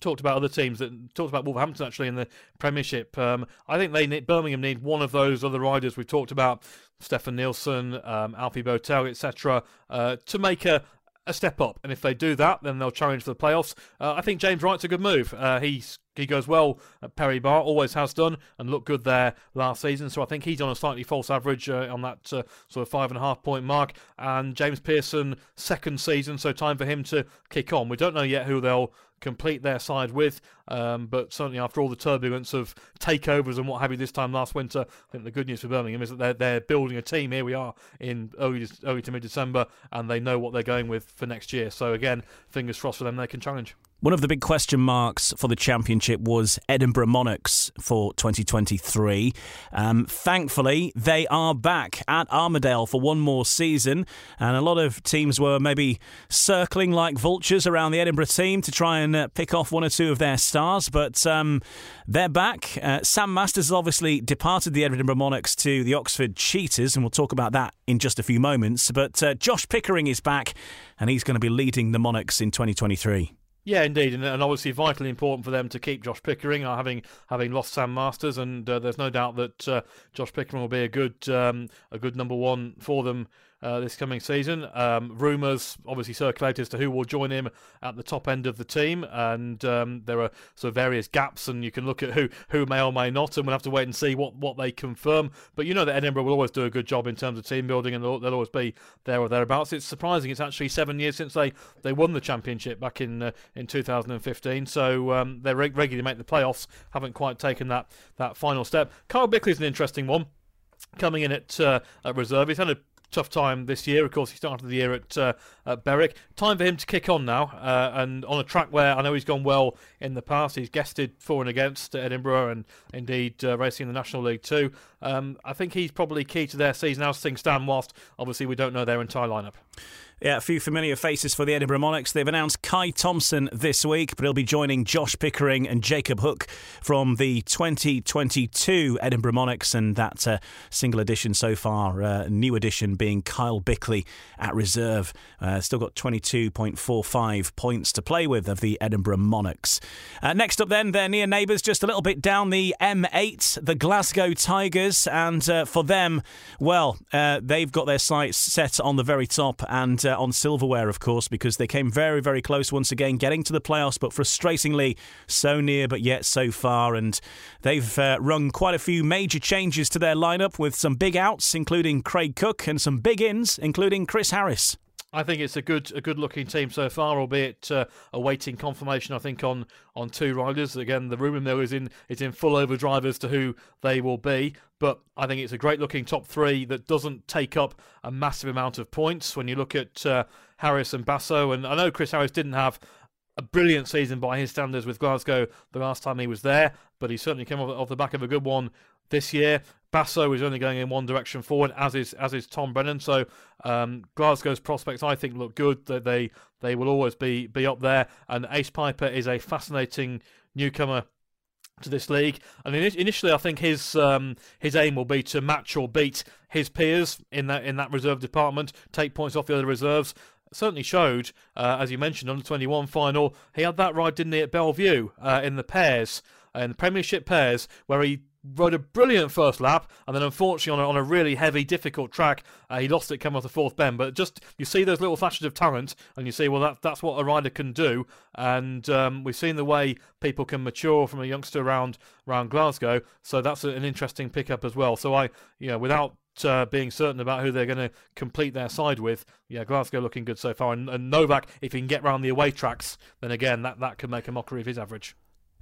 talked about other teams that talked about Wolverhampton actually in the Premiership. Um, I think they need, Birmingham need one of those other riders we've talked about, Stefan Nielsen, um, Alfie Bowtell, etc., uh, to make a a step up. And if they do that, then they'll challenge for the playoffs. Uh, I think James Wright's a good move. Uh, he's he goes well at Perry Barr, always has done, and looked good there last season. So I think he's on a slightly false average uh, on that uh, sort of five and a half point mark. And James Pearson, second season, so time for him to kick on. We don't know yet who they'll complete their side with, um, but certainly after all the turbulence of takeovers and what have you this time last winter, I think the good news for Birmingham is that they're, they're building a team. Here we are in early, early to mid December, and they know what they're going with for next year. So again, fingers crossed for them, they can challenge. One of the big question marks for the championship was Edinburgh Monarchs for 2023. Um, thankfully, they are back at Armadale for one more season, and a lot of teams were maybe circling like vultures around the Edinburgh team to try and uh, pick off one or two of their stars, but um, they're back. Uh, Sam Masters obviously departed the Edinburgh Monarchs to the Oxford Cheetahs, and we'll talk about that in just a few moments. But uh, Josh Pickering is back, and he's going to be leading the Monarchs in 2023. Yeah, indeed, and, and, obviously vitally important for them to keep Josh Pickering, uh, having having lost Sam Masters, and uh, there's no doubt that uh, Josh Pickering will be a good um, a good number one for them uh, this coming season. Um, rumours obviously circulate as to who will join him at the top end of the team, and um, there are sort of various gaps, and you can look at who who may or may not, and we'll have to wait and see what, what they confirm. But you know that Edinburgh will always do a good job in terms of team building, and they'll, they'll always be there or thereabouts. It's surprising; it's actually seven years since they, they won the championship back in uh, in 2015, so um, they regularly make the playoffs. Haven't quite taken that that final step. Kyle Bickley is an interesting one coming in at, uh, at reserve. He's had a tough time this year. Of course, he started the year at, uh, at Berwick. Time for him to kick on now, uh, and on a track where I know he's gone well in the past. He's guested for and against Edinburgh, and indeed uh, racing in the National League too. Um, I think he's probably key to their season as things stand. Whilst obviously we don't know their entire lineup. Yeah, a few familiar faces for the Edinburgh Monarchs. They've announced Kye Thomson this week, but he'll be joining Josh Pickering and Jacob Hook from the 2022 Edinburgh Monarchs, and that uh, single edition so far, uh, new edition being Kyle Bickley at reserve. Uh, still got 22.45 points to play with of the Edinburgh Monarchs. Uh, next up, then, their near neighbours, just a little bit down the M8, the Glasgow Tigers, and uh, for them, well, uh, they've got their sights set on the very top and uh, on silverware, of course, because they came very, very close once again getting to the playoffs, but frustratingly so near, but yet so far. And they've uh, rung quite a few major changes to their lineup with some big outs, including Craig Cook, and some big ins, including Chris Harris. I think it's a good a good looking team so far, albeit uh, awaiting confirmation. I think on on two riders. Again, the rumour mill is in is in full overdrive as to who they will be. But I think it's a great looking top three that doesn't take up a massive amount of points. When you look at uh, Harris and Basso, and I know Chris Harris didn't have a brilliant season by his standards with Glasgow the last time he was there, but he certainly came off, off the back of a good one this year. Basso is only going in one direction forward, as is as is Tom Brennan. So um, Glasgow's prospects, I think, look good. That they they will always be be up there. And Ace Pijper is a fascinating newcomer to this league. And initially, I think his um, his aim will be to match or beat his peers in that in that reserve department, take points off the other reserves. Certainly showed, uh, as you mentioned, on the 21 final, he had that ride, didn't he, at Belle Vue uh, in the pairs, in the Premiership pairs, where he rode a brilliant first lap, and then unfortunately on a, on a really heavy, difficult track, uh, he lost it coming off the fourth bend. But just you see those little flashes of talent, and you see well that that's what a rider can do. And um, we've seen the way people can mature from a youngster around around Glasgow, so that's an interesting pickup as well. So I, you know, without uh, being certain about who they're going to complete their side with. Yeah, Glasgow looking good so far. And, and Novak, if he can get around the away tracks, then again, that, that could make a mockery of his average.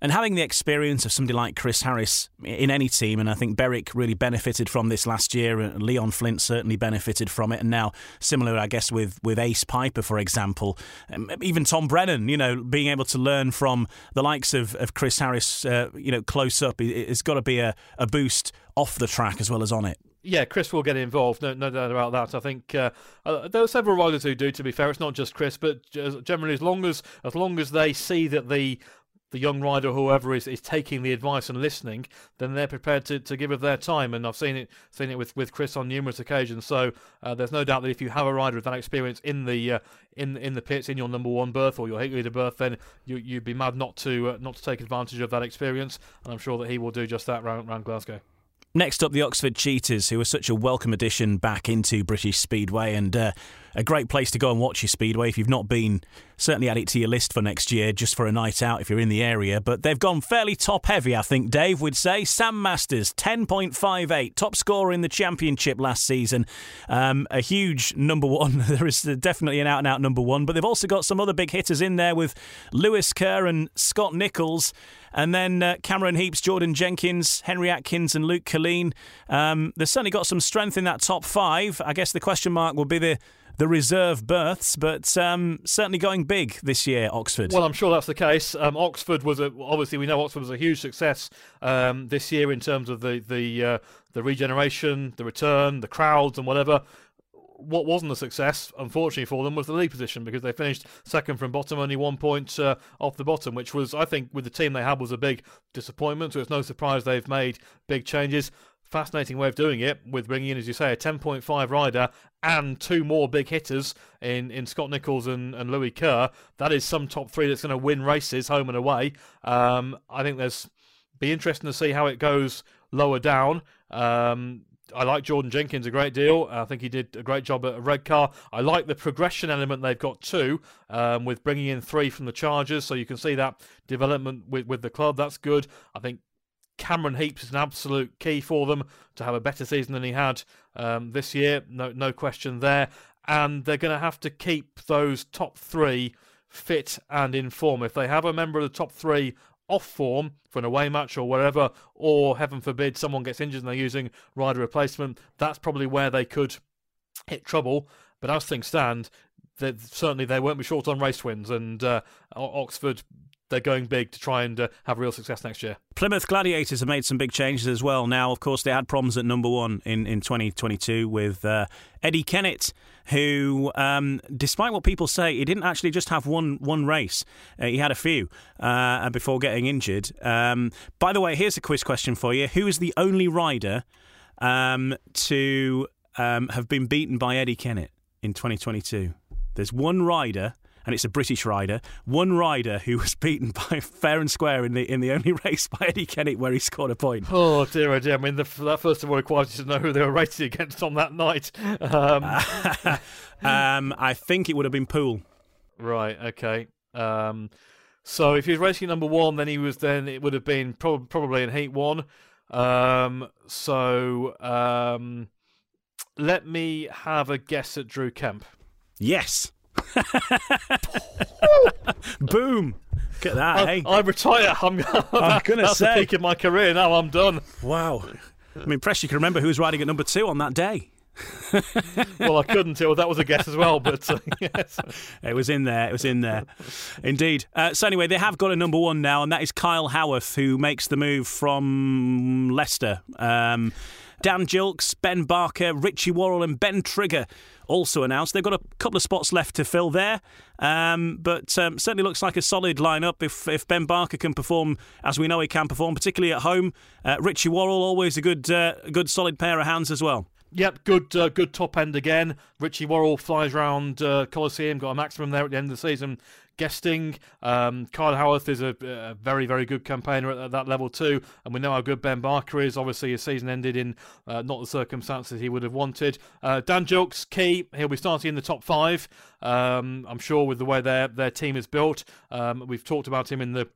And having the experience of somebody like Chris Harris in any team, and I think Berwick really benefited from this last year, and Leon Flint certainly benefited from it. And now, similar, I guess, with, with Ace Pijper, for example, um, even Tom Brennan, you know, being able to learn from the likes of, of Chris Harris, uh, you know, close up, it's got to be a, a boost off the track as well as on it. Yeah, Chris will get involved, no, no doubt about that. I think uh, uh, there are several riders who do. To be fair, it's not just Chris, but generally, as long as as long as they see that the the young rider, whoever is, is taking the advice and listening, then they're prepared to, to give of their time. And I've seen it seen it with, with Chris on numerous occasions. So uh, there's no doubt that if you have a rider with that experience in the uh, in in the pits in your number one berth or your hate leader berth, then you you'd be mad not to uh, not to take advantage of that experience. And I'm sure that he will do just that around, around Glasgow. Next up, the Oxford Cheetahs, who are such a welcome addition back into British Speedway and uh, a great place to go and watch your speedway if you've not been. Certainly add it to your list for next year, just for a night out if you're in the area. But they've gone fairly top heavy, I think. Dave would say Sam Masters, ten point five eight, top scorer in the championship last season. Um, a huge number one. there is definitely an out and out number one. But they've also got some other big hitters in there with Lewis Kerr and Scott Nicholls. And then uh, Cameron Heaps, Jordan Jenkins, Henry Atkins, and Luke Killeen. Um, they've certainly got some strength in that top five. I guess the question mark will be the the reserve berths, but um, certainly going big this year, Oxford. Well, I'm sure that's the case. Um, Oxford was a, obviously we know Oxford was a huge success um, this year in terms of the the uh, the regeneration, the return, the crowds, and whatever. What wasn't a success, unfortunately for them, was the league position because they finished second from bottom, only one point uh, off the bottom, which was, I think, with the team they had, was a big disappointment. So it's no surprise they've made big changes fascinating way of doing it with bringing in, as you say, a 10.5 rider and two more big hitters in, in Scott Nicholls and, and Lewis Kerr. That is some top three that's going to win races home and away. Um, I think there's be interesting to see how it goes lower down. Um, I like Jordan Jenkins a great deal. I think he did a great job at Redcar. I like the progression element they've got too, um, with bringing in three from the Chargers, so you can see that development with, with the club. That's good. I think Cameron Heaps is an absolute key for them to have a better season than he had um, this year. No, no question there. And they're going to have to keep those top three fit and in form. If they have a member of the top three off form for an away match or whatever, or heaven forbid someone gets injured and they're using rider replacement, that's probably where they could hit trouble. But as things stand, certainly they won't be short on race wins, and uh, Oxford they're going big to try and uh, have real success next year. Plymouth Gladiators have made some big changes as well. Now, of course, they had problems at number one in, in 2022 with uh, Eddie Kennett, who, um, despite what people say, he didn't actually just have one one race. Uh, he had a few uh, before getting injured. Um, by the way, here's a quiz question for you: Who is the only rider um, to um, have been beaten by Eddie Kennett in 2022? There's one rider and it's a British rider. One rider who was beaten by fair and square in the in the only race by Eddie Kennett where he scored a point. Oh dear, oh dear. I mean, the, that first of all requires you to know who they were racing against on that night. Um. um, I think it would have been Poole. Right. Okay. Um, so if he was racing number one, then he was then it would have been prob- probably in heat one. Um, so um, let me have a guess at Drew Kemp. Yes. Boom. Look at that, I, hey. I retire. I'm, I'm gonna that's say. the peak of my career. Now I'm done. Wow. I'm impressed you can remember who was riding at number two on that day. well, I couldn't. Well, that was a guess as well, but uh, yes, it was in there. It was in there, indeed. Uh, so anyway, they have got a number one now, and that is Kyle Howarth, who makes the move from Leicester. Um, Dan Gilkes, Ben Barker, Richie Worrall, and Ben Trigger also announced. They've got a couple of spots left to fill there, um, but um, certainly looks like a solid lineup. If if Ben Barker can perform as we know he can perform, particularly at home, uh, Richie Worrall always a good uh, good solid pair of hands as well. Yep, good uh, good top end again. Richie Worrall flies around uh, Coliseum, got a maximum there at the end of the season guesting. Um, Kyle Howarth is a, a, very, very good campaigner at, at, that level too, and we know how good Ben Barker is. Obviously, his season ended in uh, not the circumstances he would have wanted. Uh, Dan Gilkes, key. He'll be starting in the top five. Um, I'm sure with the way their their team is built. Um, we've talked about him in the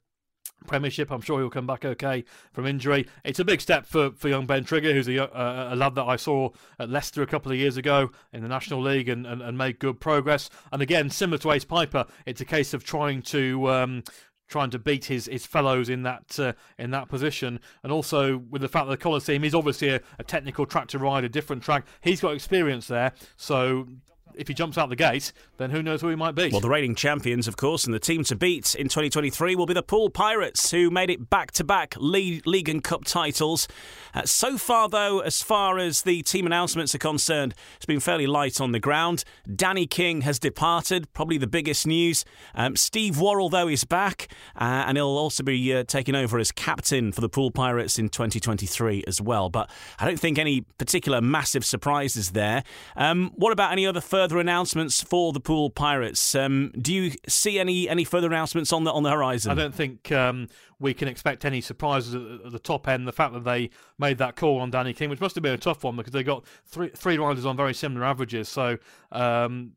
Premiership. I'm sure he'll come back okay from injury. It's a big step for, for young Ben Trigger, who's a, a, a lad that I saw at Leicester a couple of years ago in the National League and, and, and made good progress. And again, similar to Ace Pijper, it's a case of trying to um, trying to beat his, his fellows in that uh, in that position, and also with the fact that the Coliseum is obviously a, a technical track to ride, a different track. He's got experience there, so if he jumps out the gate, then who knows who he might be. Well, the reigning champions, of course, and the team to beat in 2023 will be the Poole Pirates, who made it back to back League and Cup titles. Uh, so far, though, as far as the team announcements are concerned, it's been fairly light on the ground. Danny King has departed, probably the biggest news. Um, Steve Worrall, though, is back, uh, and he'll also be uh, taking over as captain for the Poole Pirates in 2023 as well. But I don't think any particular massive surprises there. Um, what about any other first? Further announcements for the Poole Pirates. Um, do you see any any further announcements on the on the horizon? I don't think um, we can expect any surprises at, the top end. The fact that they made that call on Danny King, which must have been a tough one because they got three three riders on very similar averages, so um,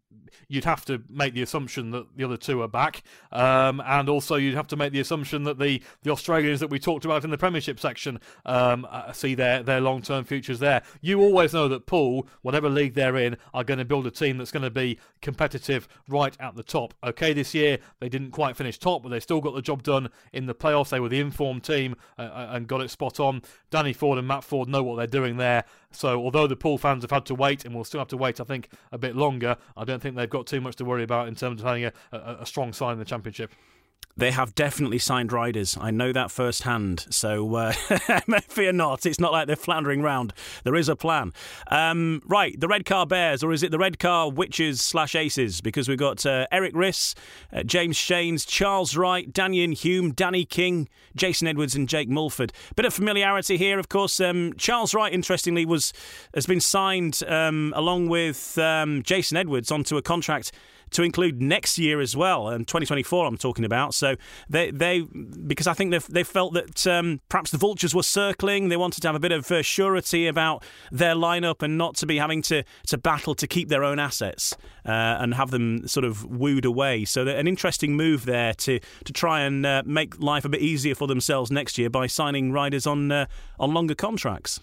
you'd have to make the assumption that the other two are back, um, and also you'd have to make the assumption that the the Australians that we talked about in the Premiership section um, uh, see their their long term futures there. You always know that Poole, whatever league they're in, are going to build a team that's going to be competitive right at the top. Okay, this year they didn't quite finish top, but they still got the job done in the playoffs. They were the informed team uh, uh, and got it spot on. Danny Ford and Matt Ford know what they're doing there. So although the Poole fans have had to wait and will still have to wait, I think a bit longer. I don't think they've got too much to worry about in terms of having a, a, a strong side in the championship. They have definitely signed riders. I know that firsthand. So uh, fear not. It's not like they're floundering round. There is a plan. Um, right, the Redcar Bears, or is it the Redcar Witches slash Aces? Because we've got uh, Erik Riss, uh, James Shanes, Charles Wright, Daniel Hume, Danny King, Jason Edwards, and Jake Mulford. Bit of familiarity here, of course. Um, Charles Wright, interestingly, was has been signed um, along with um, Jason Edwards onto a contract to include next year as well, and 2024 I'm talking about. So they they because I think they they felt that um, perhaps the vultures were circling. They wanted to have a bit of uh, surety about their lineup and not to be having to to battle to keep their own assets uh, and have them sort of wooed away. So an interesting move there to to try and uh, make life a bit easier for themselves next year by signing riders on uh, on longer contracts.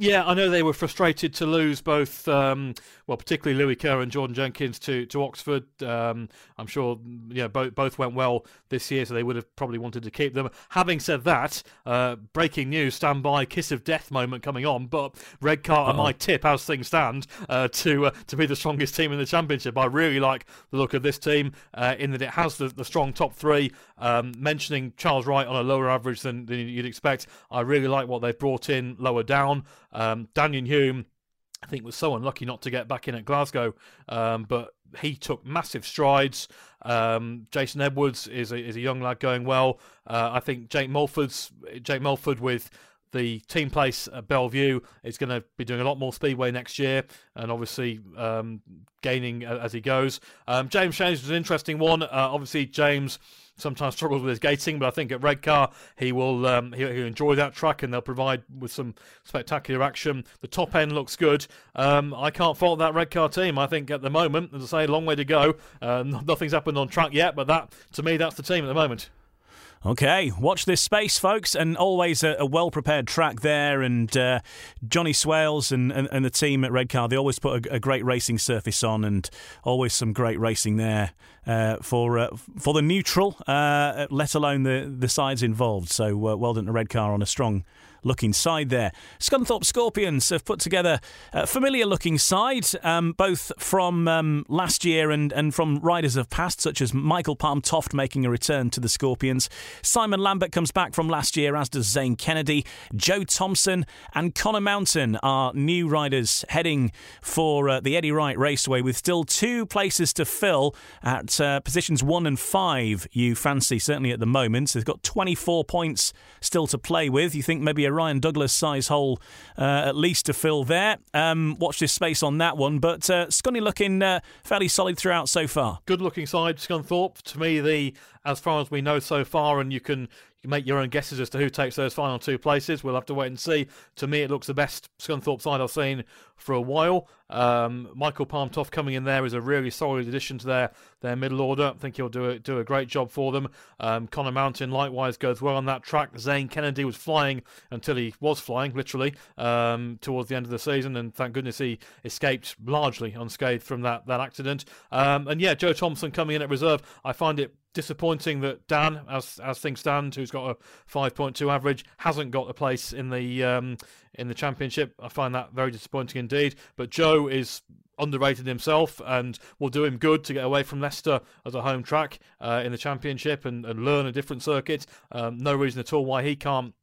Yeah, I know they were frustrated to lose both, um, well, particularly Lewis Kerr and Jordan Jenkins to to Oxford. Um, I'm sure, yeah, both both went well this year, so they would have probably wanted to keep them. Having said that, uh, breaking news: stand by, kiss of death moment coming on. But Redcar are my tip, as things stand, uh, to uh, to be the strongest team in the championship. I really like the look of this team uh, in that it has the, the strong top three. Um, mentioning Charles Wright on a lower average than, than you'd expect, I really like what they've brought in lower down. Um, Daniel Hume, I think, was so unlucky not to get back in at Glasgow, um, but he took massive strides. Um, Jason Edwards is a, is a young lad going well. Uh, I think Jake Mulford's Jake Mulford with the team place at Belle Vue is going to be doing a lot more speedway next year, and obviously um, gaining as he goes. Um, James Shanes was an interesting one. Uh, obviously, James sometimes struggles with his gating, but I think at Redcar he will um, he'll, he'll, enjoy that track and they'll provide with some spectacular action. The top end looks good. Um, I can't fault that Redcar team. I think at the moment, as I say, long way to go. Uh, nothing's happened on track yet, but that to me that's the team at the moment. Okay, watch this space, folks, and always a, a well prepared track there. And uh, Johnny Swales and, and, and, the team at Redcar, they always put a, a, great racing surface on, and always some great racing there uh, for uh, for the neutral, uh, let alone the the sides involved. So uh, well done to Redcar on a strong looking side there. Scunthorpe Scorpions have put together a familiar looking side, um, both from um, last year and, and from riders of past, such as Michael Palm Toft making a return to the Scorpions. Simon Lambert comes back from last year, as does Zane Kennedy. Joe Thompson and Connor Mountain are new riders heading for uh, the Eddie Wright Raceway with still two places to fill at uh, positions one and five. You fancy, certainly at the moment. They've got 24 points still to play with. You think maybe a Ryan Douglas size hole uh, at least to fill there. Um, watch this space on that one, but uh, Scunny looking uh, fairly solid throughout so far. Good looking side, Scunthorpe. To me, the as far as we know so far, and you can make your own guesses as to who takes those final two places. We'll have to wait and see. To me, it looks the best Scunthorpe side I've seen for a while. Um, Michael Palm Toft coming in there is a really solid addition to their, their middle order. I think he'll do a, do a great job for them. Um, Connor Mountain likewise goes well on that track. Zane Kennedy was flying until he was flying, literally, um, towards the end of the season, and thank goodness he escaped largely unscathed from that, that accident. Um, and yeah, Joe Thompson coming in at reserve. I find it disappointing that Dan, as as things stand, who's got a 5.2 average, hasn't got a place in the um, in the championship. I find that very disappointing indeed. But Joe is underrated himself and will do him good to get away from Leicester as a home track uh, in the championship and, and learn a different circuit. Um, no reason at all why he can't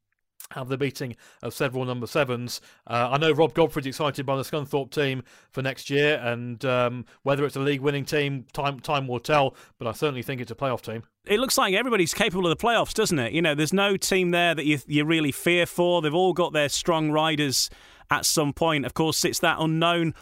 have the beating of several number sevens. Uh, I know Rob Godfrey's excited by the Scunthorpe team for next year, and um, whether it's a league-winning team, time time will tell. But I certainly think it's a playoff team. It looks like everybody's capable of the playoffs, doesn't it? You know, there's no team there that you you really fear for. They've all got their strong riders at some point. Of course, it's that unknown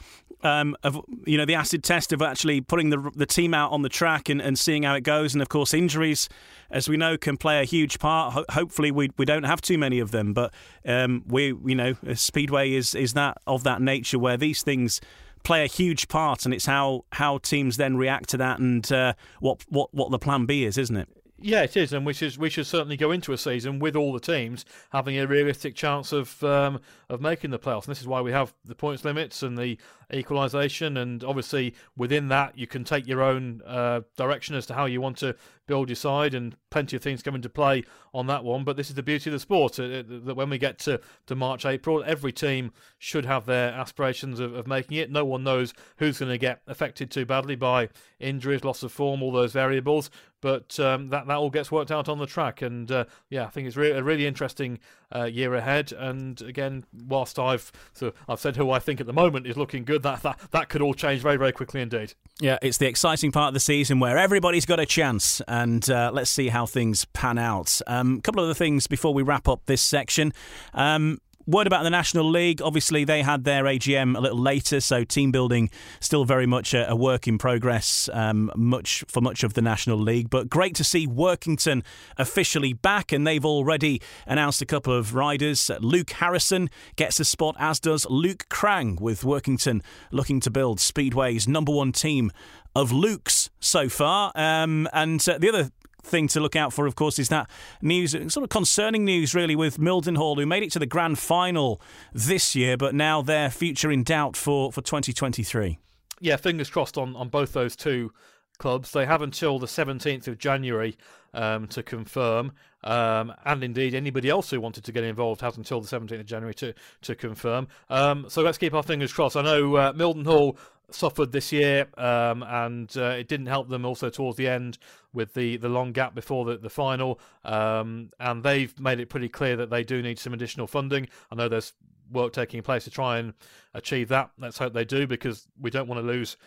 um, of you know the acid test of actually putting the the team out on the track and, and seeing how it goes. And of course, injuries, as we know, can play a huge part. Ho- hopefully, we we don't have too many of them, but um, we you know speedway is is that of that nature where these things play a huge part, and it's how how teams then react to that and uh, what what what the plan B is, isn't it? Yeah, it is, and we should we should certainly go into a season with all the teams having a realistic chance of um, of making the playoffs. And this is why we have the points limits and the equalisation, and obviously within that you can take your own uh, direction as to how you want to build your side, and plenty of things come into play on that one. But this is the beauty of the sport uh, that when we get to, to March, April, every team should have their aspirations of, of making it. No one knows who's going to get affected too badly by injuries, loss of form, all those variables but um, that that all gets worked out on the track. And uh, yeah, I think it's re- a really interesting uh, year ahead. And again, whilst I've so I've said who I think at the moment is looking good, that that that could all change very very quickly indeed. Yeah, it's the exciting part of the season where everybody's got a chance, and uh, let's see how things pan out. A um, couple of other things before we wrap up this section. Um, Word about the National League. Obviously, they had their AGM a little later, so team building still very much a, a work in progress. Um, much for much of the National League, but great to see Workington officially back, and they've already announced a couple of riders. Luke Harrison gets a spot, as does Luke Crang, with Workington looking to build Speedway's number one team of Luke's so far. Um, and uh, the other thing to look out for, of course, is that news, sort of concerning news, really, with Mildenhall, who made it to the grand final this year, but now their future in doubt for, for 2023. Yeah, fingers crossed on, on both those two clubs. They have until the 17th of January um, to confirm. Um, and indeed, anybody else who wanted to get involved has until the 17th of January to, to confirm. Um, so let's keep our fingers crossed. I know uh, Mildenhall suffered this year, um, and uh, it didn't help them also towards the end with the, the long gap before the, the final. Um, and they've made it pretty clear that they do need some additional funding. I know there's work taking place to try and achieve that. Let's hope they do because we don't want to lose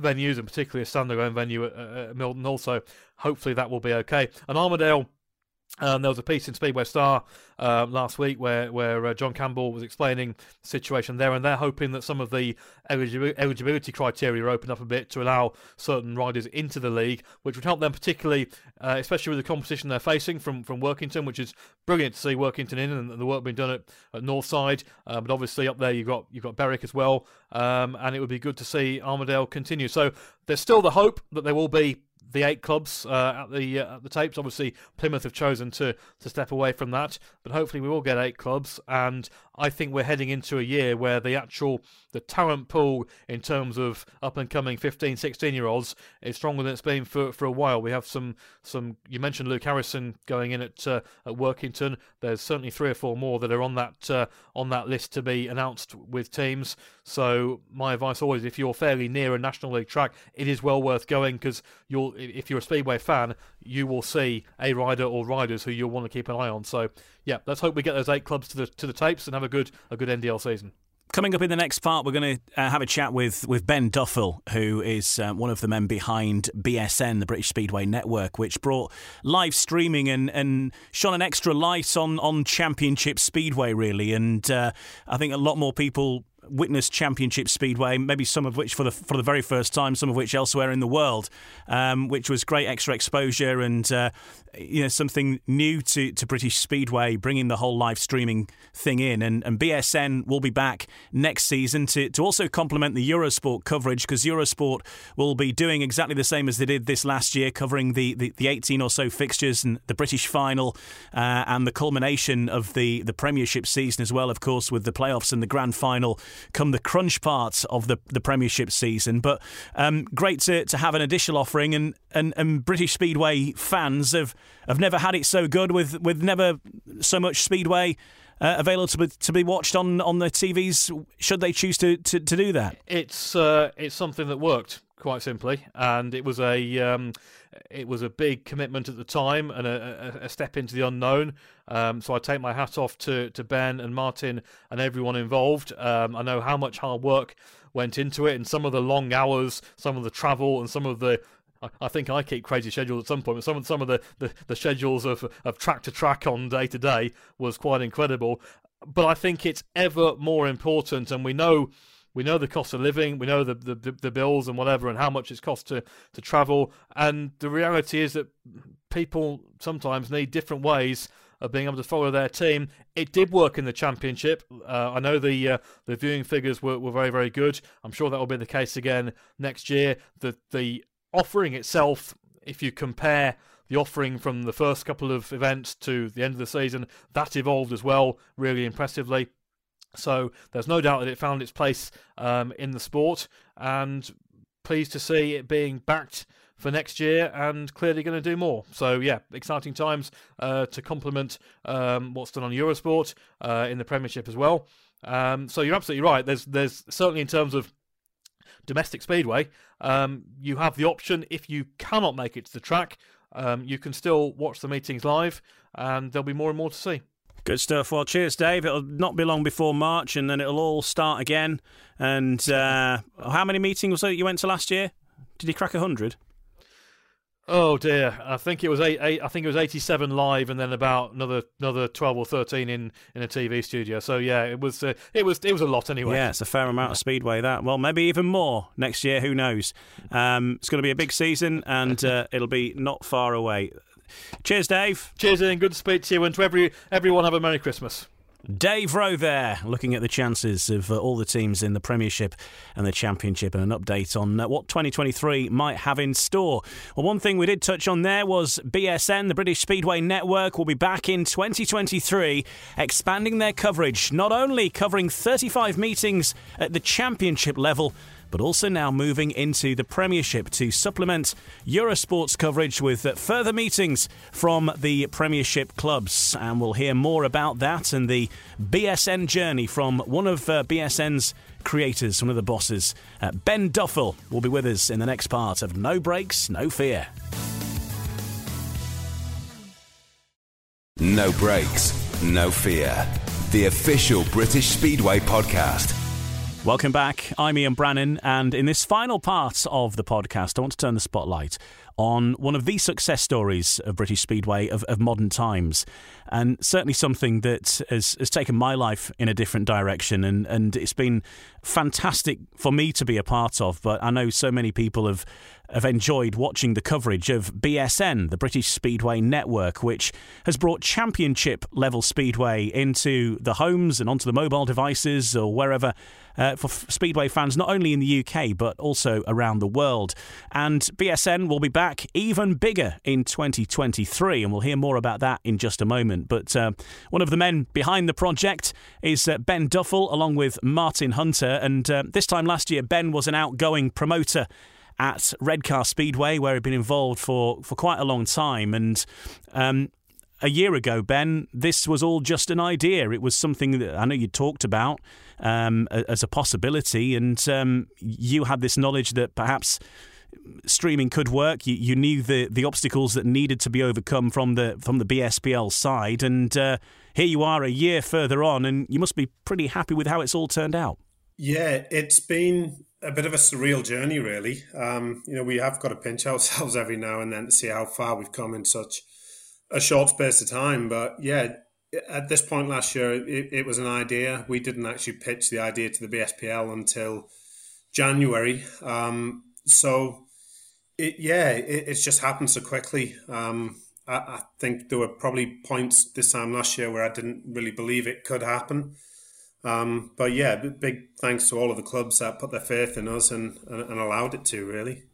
venues and particularly a standalone venue at, at Milton. Also, hopefully that will be okay. And Armadale um, there was a piece in Speedway Star uh, last week where where uh, John Campbell was explaining the situation there, and they're hoping that some of the eligibility criteria open up a bit to allow certain riders into the league, which would help them particularly, uh, especially with the competition they're facing from from Workington, which is brilliant to see Workington in and the work being done at, at Northside. Uh, but obviously up there you've got you've got Berwick as well, um, and it would be good to see Armadale continue. So there's still the hope that there will be the eight clubs uh, at the uh, at the tapes. Obviously, Plymouth have chosen to to step away from that, but hopefully we will get eight clubs. And I think we're heading into a year where the actual the talent pool in terms of up and coming 15, 16 year olds is stronger than it's been for, for a while. We have some some. You mentioned Luke Harrison going in at uh, at Workington. There's certainly three or four more that are on that uh, on that list to be announced with teams. So my advice always, if you're fairly near a national league track, it is well worth going because you'll if you're a speedway fan, you will see a rider or riders who you'll want to keep an eye on. So yeah, let's hope we get those eight clubs to the to the tapes and have a good a good NDL season. Coming up in the next part, we're going to uh, have a chat with, with Ben Duffel, who is uh, one of the men behind BSN, the British Speedway Network, which brought live streaming and, and shone an extra light on, on Championship Speedway, really. And uh, I think a lot more people witnessed Championship Speedway, maybe some of which for the for the very first time, some of which elsewhere in the world, um, which was great extra exposure and uh, you know something new to, to British Speedway, bringing the whole live streaming thing in. And, and BSN will be back next season to, to also complement the Eurosport coverage because Eurosport will be doing exactly the same as they did this last year, covering the, the, the 18 or so fixtures and the British final uh, and the culmination of the, the Premiership season as well, of course, with the playoffs and the grand final come the crunch part of the, the Premiership season. But um, great to, to have an additional offering, and, and, and British Speedway fans have, have never had it so good with, with never so much Speedway. Uh, available to be, to be watched on, on the TVs should they choose to, to, to do that? It's uh, it's something that worked quite simply, and it was a um, it was a big commitment at the time and a, a, a step into the unknown. Um, so I take my hat off to, to Ben and Martin and everyone involved. Um, I know how much hard work went into it, and some of the long hours, some of the travel, and some of the I think I keep crazy schedules at some point, but some some of the, the, the schedules of of track to track on day to day was quite incredible. But I think it's ever more important, and we know we know the cost of living, we know the, the, the bills and whatever, and how much it's cost to, to travel. And the reality is that people sometimes need different ways of being able to follow their team. It did work in the championship. Uh, I know the uh, the viewing figures were, were very very good. I'm sure that will be the case again next year. The the offering itself, if you compare the offering from the first couple of events to the end of the season, that evolved as well, really impressively. So there's no doubt that it found its place um, in the sport, and pleased to see it being backed for next year and clearly going to do more. So, yeah, exciting times uh, to complement um, what's done on Eurosport uh, in the Premiership as well. Um, so, you're absolutely right. There's, there's certainly in terms of domestic speedway, um, you have the option if you cannot make it to the track, um, you can still watch the meetings live, and there'll be more and more to see. Good stuff. Well, cheers, Dave. It'll not be long before March, and then it'll all start again. And uh, how many meetings was it you went to last year? Did he crack hundred? Oh dear, I think it was eight, eight, I think it was eighty-seven live, and then about another another twelve or thirteen in, in a TV studio. So yeah, it was uh, it was it was a lot anyway. Yeah, it's a fair amount of speedway. That well, maybe even more next year. Who knows? Um, it's going to be a big season, and uh, it'll be not far away. Cheers, Dave. Cheers, Ian. Good to speak to you, and to every everyone have a merry Christmas. Dave Rowe there, looking at the chances of uh, all the teams in the Premiership and the Championship, and an update on uh, what 2023 might have in store. Well, one thing we did touch on there was BSN, the British Speedway Network, will be back in 2023, expanding their coverage, not only covering 35 meetings at the Championship level but also now moving into the Premiership to supplement Eurosport's coverage with further meetings from the Premiership clubs. And we'll hear more about that and the BSN journey from one of uh, BSN's creators, one of the bosses. Uh, ben Duffel will be with us in the next part of No Brakes, No Fear. No Brakes, No Fear. The official British Speedway podcast. Welcome back. I'm Ian Brannan, and in this final part of the podcast, I want to turn the spotlight on one of the success stories of British Speedway of, of modern times, and certainly something that has, has taken my life in a different direction, and, and it's been fantastic for me to be a part of. But I know so many people have have enjoyed watching the coverage of BSN, the British Speedway Network, which has brought championship level speedway into the homes and onto the mobile devices or wherever uh, for Speedway fans, not only in the UK but also around the world. And BSN will be back even bigger in 2023, and we'll hear more about that in just a moment. But uh, one of the men behind the project is uh, Ben Duffel, along with Martin Hunter. And uh, this time last year, Ben was an outgoing promoter at Redcar Speedway, where he'd been involved for, for quite a long time. And um, a year ago, Ben, this was all just an idea. It was something that I know you talked about um, as a possibility, and um, you had this knowledge that perhaps streaming could work. You, you, knew the, the obstacles that needed to be overcome from the from the BSPL side, and uh, here you are a year further on, and you must be pretty happy with how it's all turned out. Yeah, it's been a bit of a surreal journey, really. Um, you know, we have got to pinch ourselves every now and then to see how far we've come in such a short space of time. But yeah, at this point last year, it, it was an idea. We didn't actually pitch the idea to the BSPL until January. Um, so, it, yeah, it, it's just happened so quickly. Um, I, I think there were probably points this time last year where I didn't really believe it could happen. Um, but yeah, big thanks to all of the clubs that put their faith in us and, and, and allowed it to, really.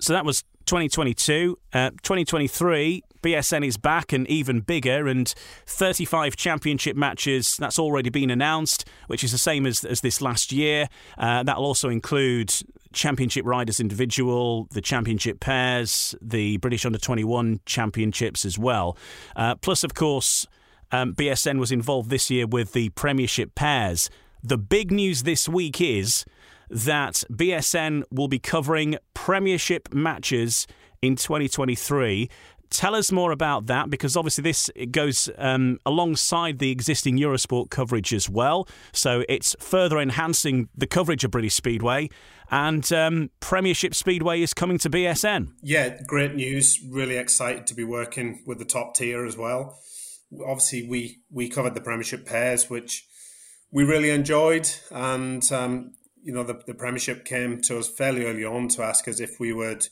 So that was 2022. Uh, 2023, BSN is back and even bigger, and 35 championship matches. That's already been announced, which is the same as, as this last year. Uh, that'll also include championship riders individual, the championship pairs, the British under 21 championships as well. Uh, plus, of course, um, BSN was involved this year with the Premiership pairs. The big news this week is that BSN will be covering Premiership matches in 2023. Tell us more about that because obviously this goes um, alongside the existing Eurosport coverage as well. So it's further enhancing the coverage of British Speedway. And um, Premiership Speedway is coming to BSN. Yeah, great news. Really excited to be working with the top tier as well obviously we we covered the Premiership pairs, which we really enjoyed, and um, you know, the, the Premiership came to us fairly early on to ask us if we would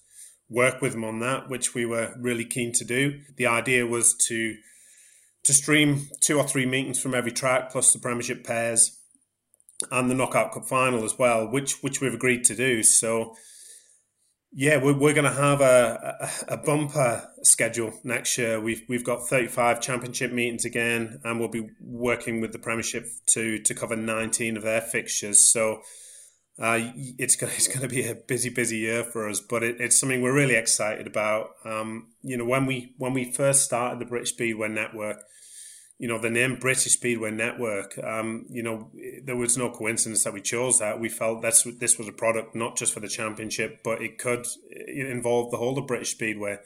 work with them on that, which we were really keen to do. The idea was to to stream two or three meetings from every track, plus the Premiership pairs and the Knockout Cup final as well, which which we've agreed to do. So yeah, we're, we're going to have a, a, a, bumper schedule next year. We've we've got 35 championship meetings again, and we'll be working with the Premiership to to cover 19 of their fixtures. So uh, it's going it's going to be a busy busy year for us, but it, it's something we're really excited about. Um, you know, when we when we first started the British Speedway Network, you know, the name British Speedway Network, um, you know, there was no coincidence that we chose that. We felt that's this was a product not just for the championship, but it could involve the whole of British Speedway.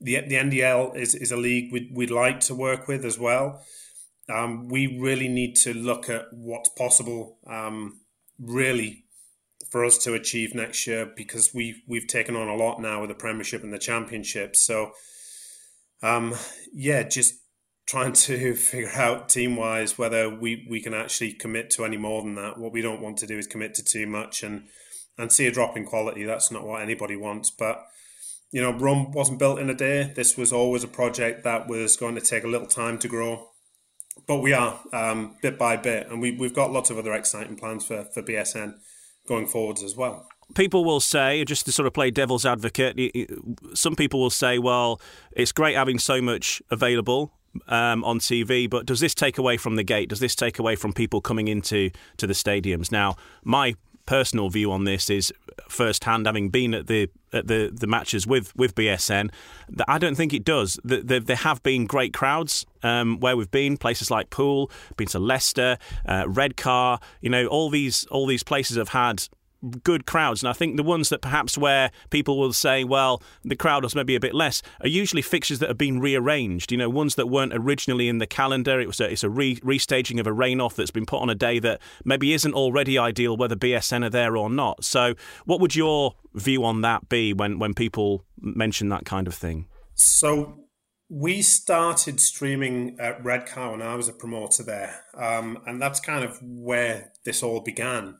The the NDL is, is a league we'd, we'd like to work with as well. Um, we really need to look at what's possible, um, really, for us to achieve next year because we we've taken on a lot now with the Premiership and the Championship. So, um, yeah, just trying to figure out team wise whether we, we can actually commit to any more than that. What we don't want to do is commit to too much and and see a drop in quality. That's not what anybody wants. But you know, Rome wasn't built in a day. This was always a project that was going to take a little time to grow. But we are um, bit by bit, and we, we've got lots of other exciting plans for, for BSN going forwards as well people will say, just to sort of play devil's advocate, some people will say, well, it's great having so much available um, on TV, but does this take away from the gate? Does this take away from people coming into to the stadiums? Now, my personal view on this is firsthand, having been at the at the, the matches with, with BSN, that I don't think it does. There, there have been great crowds um, where we've been, places like Poole, been to Leicester, uh, Redcar. You know, all these all these places have had good crowds. And I think the ones that perhaps where people will say, well, the crowd was maybe a bit less, are usually fixtures that have been rearranged. You know, ones that weren't originally in the calendar. It was a, it's a re- restaging of a rain off that's been put on a day that maybe isn't already ideal, whether BSN are there or not. So, what would your view on that be when, when people mention that kind of thing? So, we started streaming at Redcar and I was a promoter there. Um, and that's kind of where this all began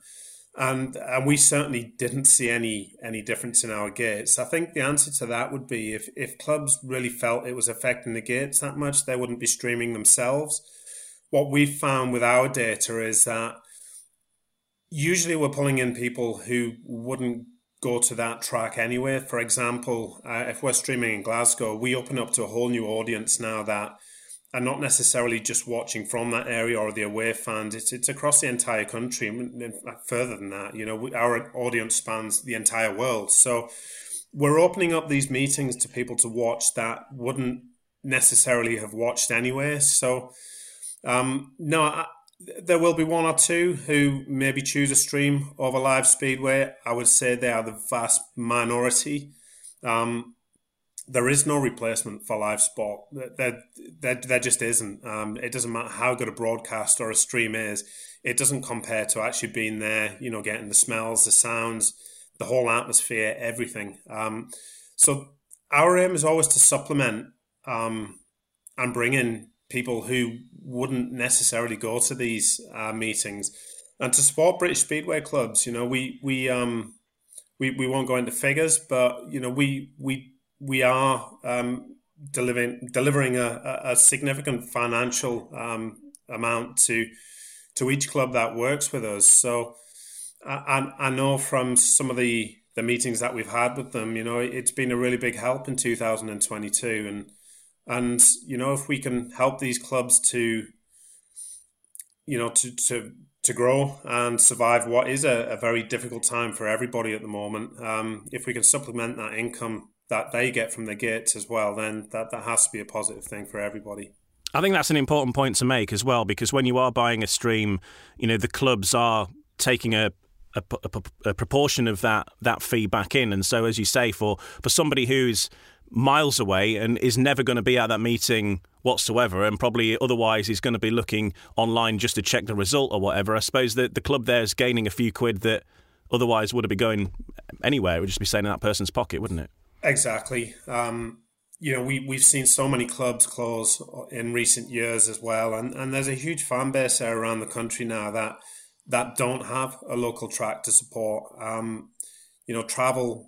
and and we certainly didn't see any any difference in our gates. I think the answer to that would be if if clubs really felt it was affecting the gates that much, they wouldn't be streaming themselves. What we've found with our data is that usually we're pulling in people who wouldn't go to that track anyway. For example, uh, if we're streaming in Glasgow, we open up to a whole new audience now that are not necessarily just watching from that area or the away fans. It's it's across the entire country. And further than that, you know, our audience spans the entire world. So we're opening up these meetings to people to watch that wouldn't necessarily have watched anyway. So um, no, I, there will be one or two who maybe choose a stream over live speedway. I would say they are the vast minority. Um, there is no replacement for live sport. There, there, there just isn't. Um, it doesn't matter how good a broadcast or a stream is. It doesn't compare to actually being there. You know, getting the smells, the sounds, the whole atmosphere, everything. Um, so our aim is always to supplement um, and bring in people who wouldn't necessarily go to these uh, meetings and to support British Speedway clubs. You know, we we um we, we won't go into figures, but you know we we we are um, delivering delivering a, a significant financial um, amount to to each club that works with us. So I, I know from some of the the meetings that we've had with them, you know, it's been a really big help in 2022, and and you know if we can help these clubs to you know to to to grow and survive what is a, a very difficult time for everybody at the moment. Um, if we can supplement that income that they get from the gates as well, then that, that has to be a positive thing for everybody. I think that's an important point to make as well, because when you are buying a stream, you know the clubs are taking a a, a, a, proportion of that that fee back in. And so, as you say, for for somebody who's miles away and is never going to be at that meeting whatsoever, and probably otherwise is going to be looking online just to check the result or whatever, I suppose that the club there is gaining a few quid that otherwise would have been going anywhere. It would just be staying in that person's pocket, wouldn't it? Exactly. Um, you know, we, we've seen so many clubs close in recent years as well. And, and there's a huge fan base around the country now that that don't have a local track to support. Um, you know, travel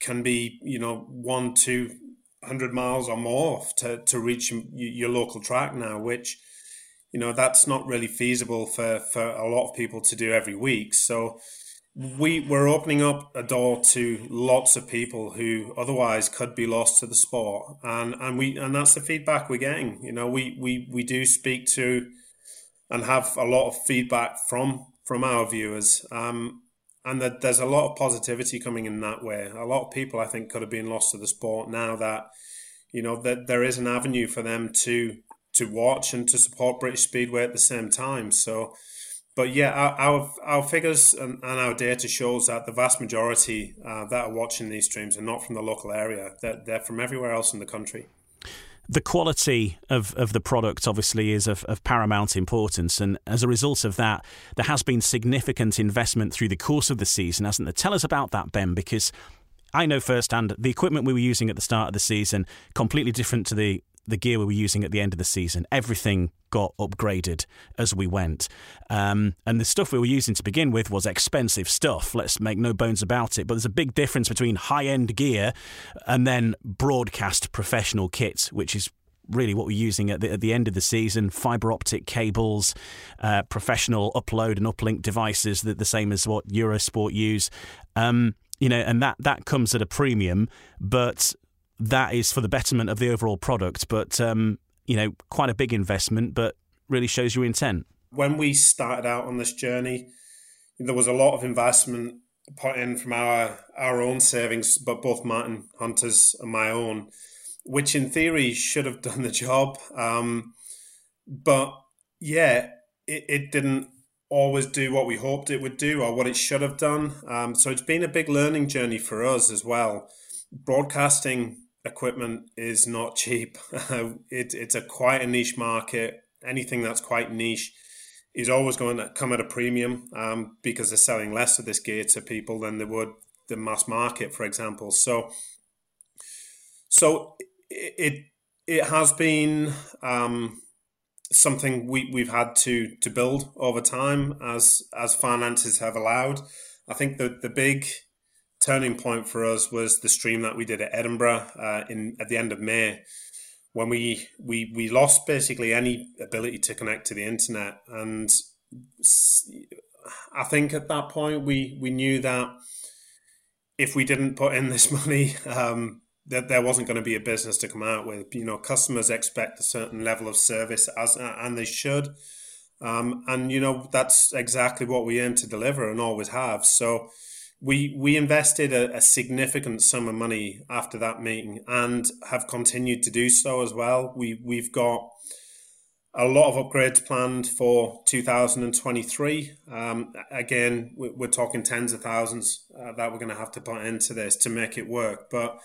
can be you know one, two hundred miles or more to to reach your local track now, which you know that's not really feasible for for a lot of people to do every week. So we we're opening up a door to lots of people who otherwise could be lost to the sport. And and we and that's the feedback we're getting. You know we we we do speak to and have a lot of feedback from from our viewers. Um and that there's a lot of positivity coming in that way. A lot of people i think could have been lost to the sport now that you know that there is an avenue for them to to watch and to support british speedway at the same time. So but yeah, our, our, our figures and, and, our data shows that the vast majority uh, that are watching these streams are not from the local area; they're, they're from everywhere else in the country. The quality of, of the product obviously is of, of paramount importance, and as a result of that, there has been significant investment through the course of the season, hasn't there? Tell us about that, Ben, because I know firsthand the equipment we were using at the start of the season completely different to the the gear we were using at the end of the season. Everything got upgraded as we went. Um, and the stuff we were using to begin with was expensive stuff, let's make no bones about it. But there's a big difference between high end gear and then broadcast professional kit, which is really what we're using at the, at the end of the season fiber optic cables, uh, professional upload and uplink devices, that the same as what Eurosport use. Um, you know, and that, that comes at a premium, but that is for the betterment of the overall product. But um, you know, quite a big investment, but really shows your intent. When we started out on this journey, there was a lot of investment put in from our our own savings, but both Martin Hunter's and my own, which in theory should have done the job. Um, but yeah, it, it didn't always do what we hoped it would do or what it should have done. Um, so it's been a big learning journey for us as well. Broadcasting equipment is not cheap. it, it's a quite a niche market. Anything that's quite niche is always going to come at a premium um, because they're selling less of this gear to people than they would the mass market, for example. So, so it it has been um, something we we've had to to build over time as as finances have allowed. I think the the big turning point for us was the stream that we did at Edinburgh uh, in at the end of May, when we we we lost basically any ability to connect to the internet, and I think at that point we we knew that if we didn't put in this money. Um, that there wasn't going to be a business to come out with. You know, customers expect a certain level of service, as and they should. Um, and you know that's exactly what we aim to deliver and always have. So we we invested a, a, significant sum of money after that meeting and have continued to do so as well. We we've got a lot of upgrades planned for 2023. Um, again, we're talking tens of thousands uh, that we're going to have to put into this to make it work. But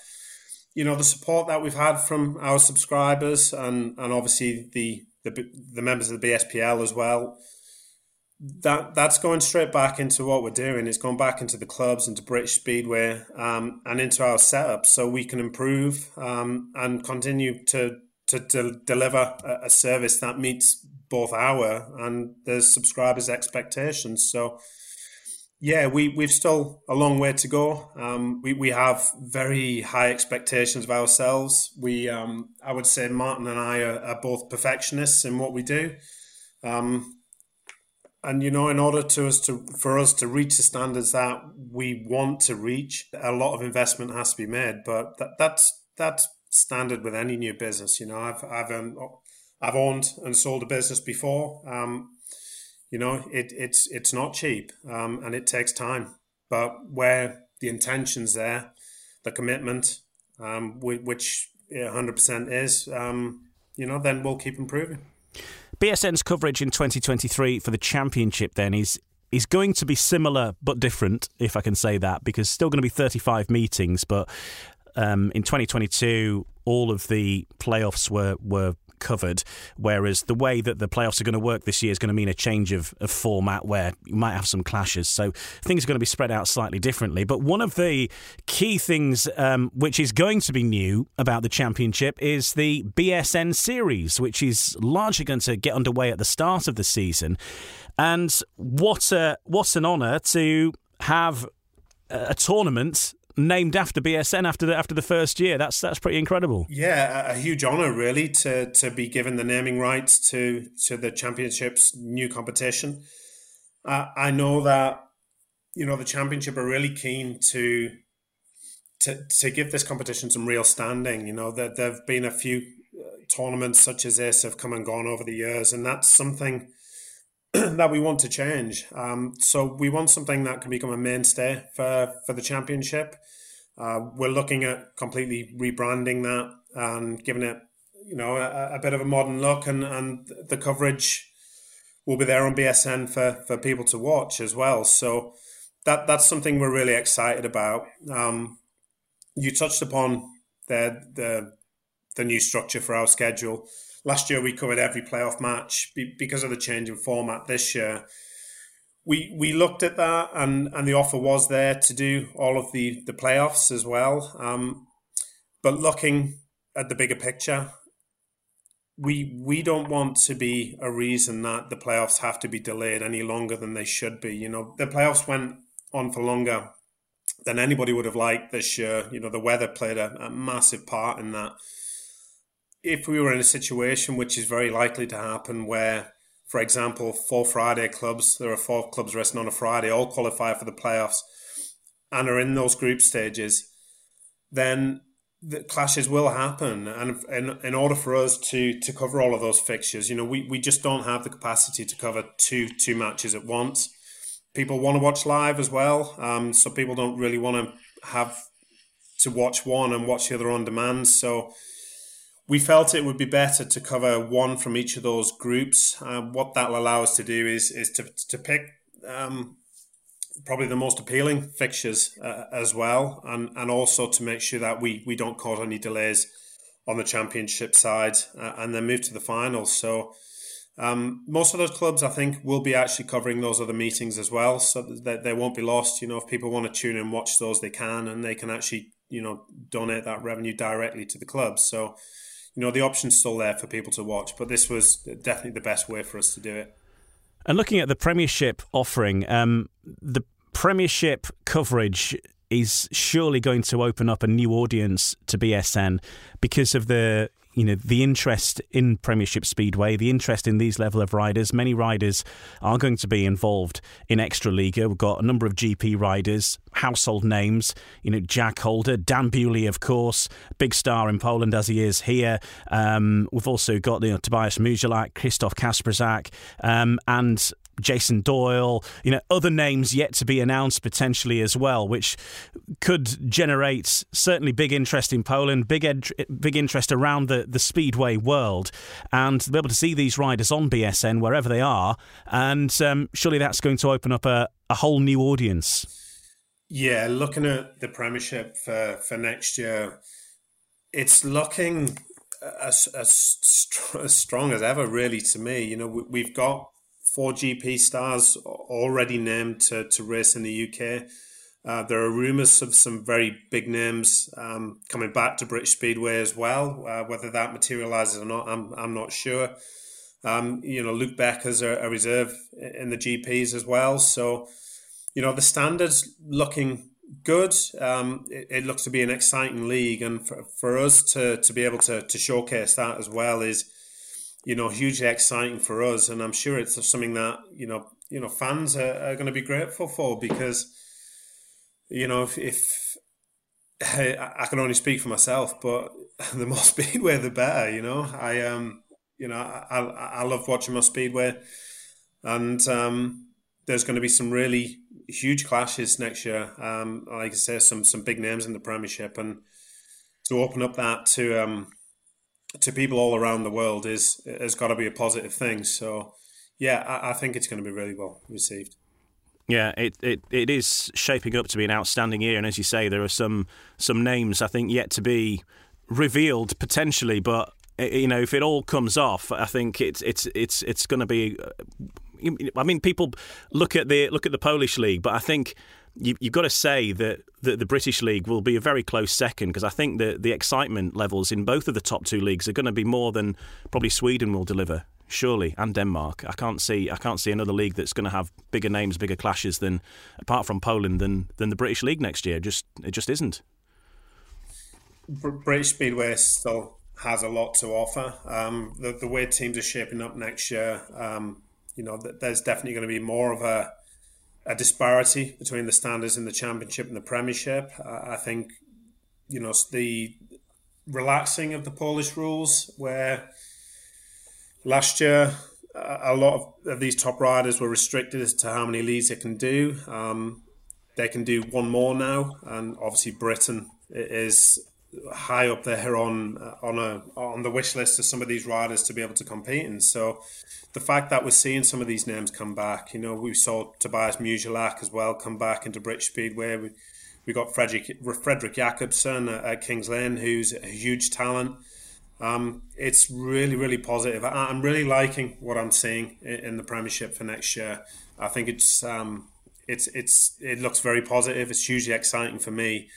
you know the support that we've had from our subscribers and and obviously the the, the members of the BSPL as well that that's going straight back into what we're doing. It's going back into the clubs, into British Speedway, um, and into our setup, so we can improve um, and continue to to, to deliver a, service that meets both our and the subscribers' expectations. So, yeah, we we've still a long way to go. Um, we we have very high expectations of ourselves. We um, I would say Martin and I are, are both perfectionists in what we do. Um, and you know in order to us to for us to reach the standards that we want to reach a lot of investment has to be made. But that, that's that's standard with any new business you know. I've i've um, i've owned and sold a business before. Um, you know it it's it's not cheap um, and it takes time. But where the intentions there the commitment um, which 100% is um, you know then we'll keep improving BSN's coverage in 2023 for the championship then is is going to be similar but different, if I can say that, because still going to be 35 meetings, but um, in 2022 all of the playoffs were were covered. Whereas the way that the playoffs are going to work this year is going to mean a change of, of format where you might have some clashes. So things are going to be spread out slightly differently. But one of the key things um, which is going to be new about the championship is the BSN series, which is largely going to get underway at the start of the season. And what a, what an honour to have a tournament named after BSN after the after the first year. That's that's pretty incredible. Yeah, a, huge honour really to to be given the naming rights to to the championship's new competition. Uh, I know that you know the championship are really keen to to to give this competition some real standing. You know that there have been a few uh, tournaments such as this have come and gone over the years, and that's something that we want to change. Um, so we want something that can become a mainstay for, for the championship. Uh, we're looking at completely rebranding that and giving it, you know, a, a, bit of a modern look, and, and the coverage will be there on BSN for, for people to watch as well. So that that's something we're really excited about. Um, you touched upon the the the new structure for our schedule last year we covered every playoff match because of the change in format this year. We we looked at that and, and the offer was there to do all of the, the playoffs as well. Um, but looking at the bigger picture, we we don't want to be a reason that the playoffs have to be delayed any longer than they should be. You know, the playoffs went on for longer than anybody would have liked this year. You know, the weather played a, a massive part in that if we were in a situation which is very likely to happen where, for example, four Friday clubs, there are four clubs resting on a Friday, all qualify for the playoffs and are in those group stages, then the clashes will happen. And in, in order for us to, to cover all of those fixtures, you know, we, we just don't have the capacity to cover two two matches at once. People want to watch live as well, um, so people don't really want to have to watch one and watch the other on demand. So we felt it would be better to cover one from each of those groups. Uh, what that'll allow us to do is is to to pick um, probably the most appealing fixtures uh, as well, and and also to make sure that we we don't cause any delays on the championship side, uh, and then move to the finals. So. Um, most of those clubs, I think, will be actually covering those other meetings as well, so that they won't be lost. You know, if people want to tune in and watch those, they can, and they can actually, you know, donate that revenue directly to the clubs. So, you know the option's still there for people to watch, but this was definitely the best way for us to do it. And looking at the Premiership offering, um, the Premiership coverage is surely going to open up a new audience to BSN because of the you know the interest in Premiership Speedway, the interest in these level of riders. Many riders are going to be involved in Ekstraliga. We've got a number of GP riders, household names. You know Jack Holder, Dan Bewley, of course, big star in Poland as he is here. Um, we've also got you know, Tobiasz Musielak, Christoph Kasprzak, um, and Jason Doyle, you know, other names yet to be announced potentially as well, which could generate certainly big interest in Poland, big ed- big interest around the, the speedway world, and to be able to see these riders on BSN wherever they are, and um, surely that's going to open up a, a whole new audience. Yeah, looking at the Premiership for, for next year, it's looking as, as, as strong as ever, really, to me. You know, we've got four GP stars already named to, to race in the UK. Uh, there are rumours of some very big names um, coming back to British Speedway as well. Uh, whether that materialises or not, I'm, I'm not sure. Um, you know, Luke Becker's a, a reserve in the GPs as well. So, you know, the standards looking good. Um, it, it, looks to be an exciting league, and for, for us to, to be able to, to showcase that as well is you know, hugely exciting for us, and I'm sure it's something that you know, you know, fans are, are going to be grateful for because, you know, if, if I can only speak for myself, but the more speedway, the better. You know, I um, you know, I I love watching my speedway, and um, there's going to be some really huge clashes next year. Um, like I say, some some big names in the Premiership, and to open up that to um to people all around the world is has got to be a positive thing. So, yeah, I, I think it's going to be really well received. Yeah, it, it, it is shaping up to be an outstanding year, and as you say, there are some some names I think yet to be revealed potentially, but eh, you know, if it all comes off, I think it's it's it's it's going to be. Uh, I mean, people look at the look at the Polish league, but I think you, have got to say that the, the, British league will be a very close second because I think that the excitement levels in both of the top two leagues are going to be more than probably Sweden will deliver. Surely, and Denmark. I can't see. I can't see another league that's going to have bigger names, bigger clashes than, apart from Poland, than than the British league next year. Just it just isn't. British Speedway still has a lot to offer. Um, the, the way teams are shaping up next year, um, you know, there's definitely going to be more of a a disparity between the standards in the championship and the Premiership. I think, you know, the relaxing of the Polish rules, where last year a lot of, these top riders were restricted as to how many leads they can do. Um, they can do one more now, and obviously Britain is high up there on on a on the wish list of some of these riders to be able to compete. And so the fact that we're seeing some of these names come back, you know, we saw Tobiasz Musielak as well come back into British Speedway. We, we got Frederik, Frederik Jakobsen at Kings Lynn, who's a huge talent. Um, it's really, really positive. I, am really liking what I'm seeing in, in, the Premiership for next year. I think it's um, it's it's it looks very positive. It's hugely exciting for me,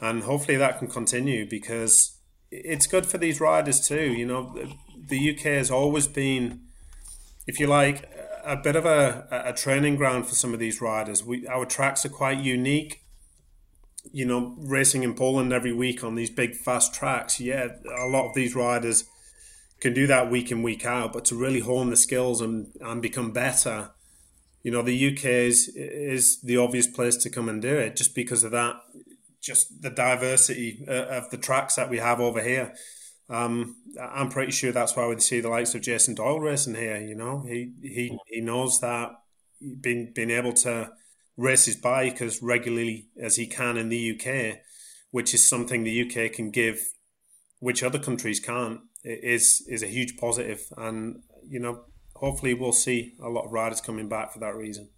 and hopefully that can continue because it's good for these riders too. You know, the, UK has always been if you like, a bit of a, a training ground for some of these riders. We our tracks are quite unique. You know, racing in Poland every week on these big fast tracks. Yeah, a lot of these riders can do that week in week out, but to really hone the skills and and become better, you know, the UK is is the obvious place to come and do it just because of that, just the diversity uh, of the tracks that we have over here. Um, I'm pretty sure that's why we see the likes of Jason Doyle racing here. You know, he he he knows that being being able to race his bike as regularly as he can in the UK, which is something the UK can give, which other countries can't, is is a huge positive. And you know, hopefully, we'll see a lot of riders coming back for that reason.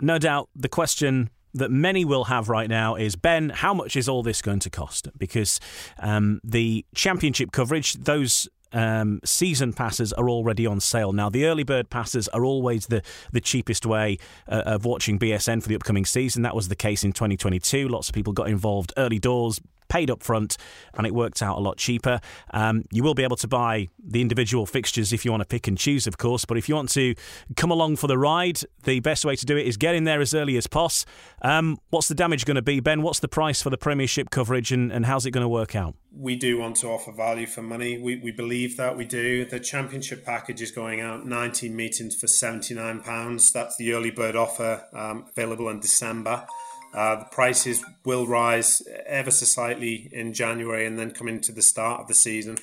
No doubt, the question that many will have right now is Ben, how much is all this going to cost? Because um, the championship coverage, those um, season passes are already on sale now. The early bird passes are always the the cheapest way uh, of watching BSN for the upcoming season. That was the case in 2022. Lots of people got involved early doors, paid up front, and it worked out a lot cheaper. Um, you will be able to buy the individual fixtures if you want to pick and choose, of course. But if you want to come along for the ride, the best way to do it is get in there as early as pos. Um, what's the damage going to be, Ben? What's the price for the Premiership coverage, and, and how's it going to work out? We do want to offer value for money. We, we believe that we do. The Championship package is going out 19 meetings for £79. That's the early bird offer um, available in December. Uh, the prices will rise ever so slightly in January and then come into the start of the season.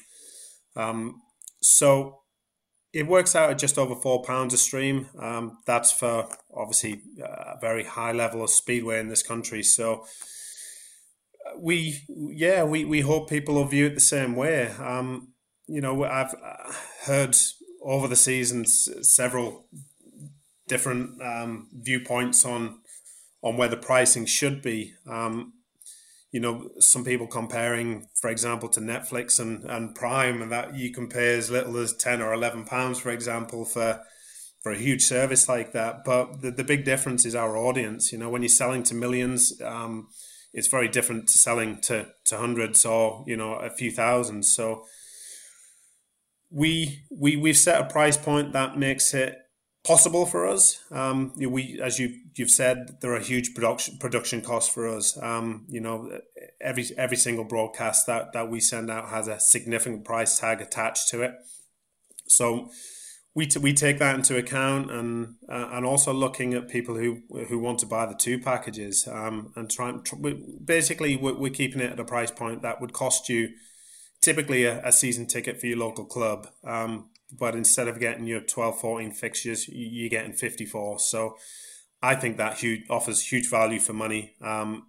Um, so it works out at just over four pounds a stream. Um, that's for obviously a very high level of speedway in this country. So uh, we, yeah, we, we hope people will view it the same way. Um, you know, I've uh, heard over the seasons several different um, viewpoints on on where the pricing should be. Um, you know, some people comparing, for example, to Netflix and, and Prime, and that you can pay as little as ten or eleven pounds, for example, for for a huge service like that. But the, the big difference is our audience. You know, when you're selling to millions, um, it's very different to selling to, to hundreds or you know a few thousands. So we we we've set a price point that makes it possible for us. Um, we, as you you've said, there are huge production production costs for us. Um, you know, every every single broadcast that that we send out has a significant price tag attached to it. So we t- we take that into account, and uh, and also looking at people who who want to buy the two packages, um, and try, try basically we're, we're keeping it at a price point that would cost you typically a, a season ticket for your local club. Um, but instead of getting your 12, 14 fixtures, you're getting 54. So I think that huge, offers huge value for money. Um,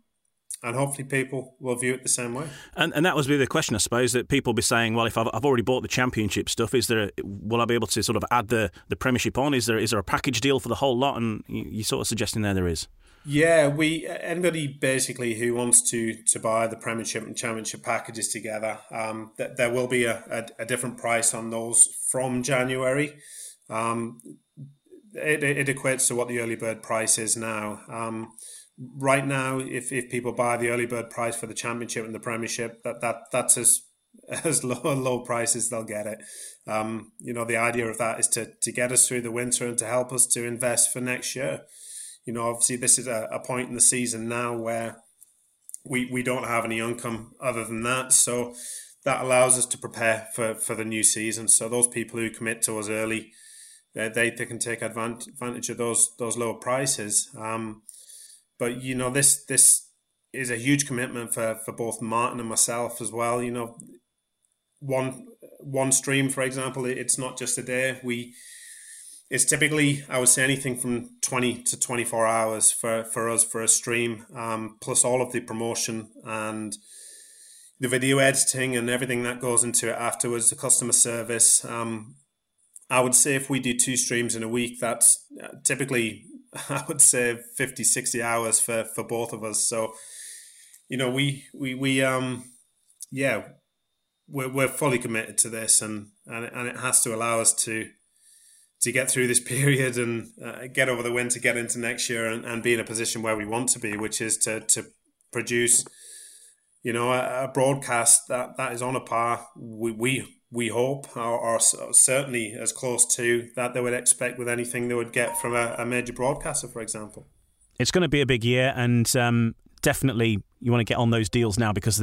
and hopefully people will view it the same way. And and that was the question, I suppose, that people be saying, well, if I've, I've already bought the championship stuff, is there a, will I be able to sort of add the, the Premiership on? Is there is there a package deal for the whole lot? And you, you're sort of suggesting there there is. Yeah, we anybody basically who wants to to buy the Premiership and Championship packages together, um, there will be a, a, a, different price on those from January. Um, it, it equates to what the early bird price is now. Um, right now, if, if people buy the early bird price for the Championship and the Premiership, that, that that's as as low a low prices they'll get it. Um, you know, the idea of that is to to get us through the winter and to help us to invest for next year you know, obviously this is a, a point in the season now where we we don't have any income other than that. So that allows us to prepare for, for the new season. So those people who commit to us early, they, they, they can take advantage, of those those lower prices. Um, but you know this this is a huge commitment for, for both Martin and myself as well. You know, one one stream, for example, it's not just a day. We it's typically I would say anything from twenty to twenty four hours for for us for a stream, um, plus all of the promotion and the video editing and everything that goes into it afterwards, the customer service. Um, I would say if we do two streams in a week, that's uh, typically I would say 50, 60 hours for for both of us. So, you know, we we we um yeah, we're we're fully committed to this, and and and it has to allow us to to get through this period and uh, get over the winter, get into next year, and, and, be in a position where we want to be, which is to to produce, you know, a, a broadcast that, that is on a par. We we we hope, or, or, certainly as close to that they would expect with anything they would get from a, a major broadcaster, for example. It's going to be a big year, and um, definitely you want to get on those deals now because,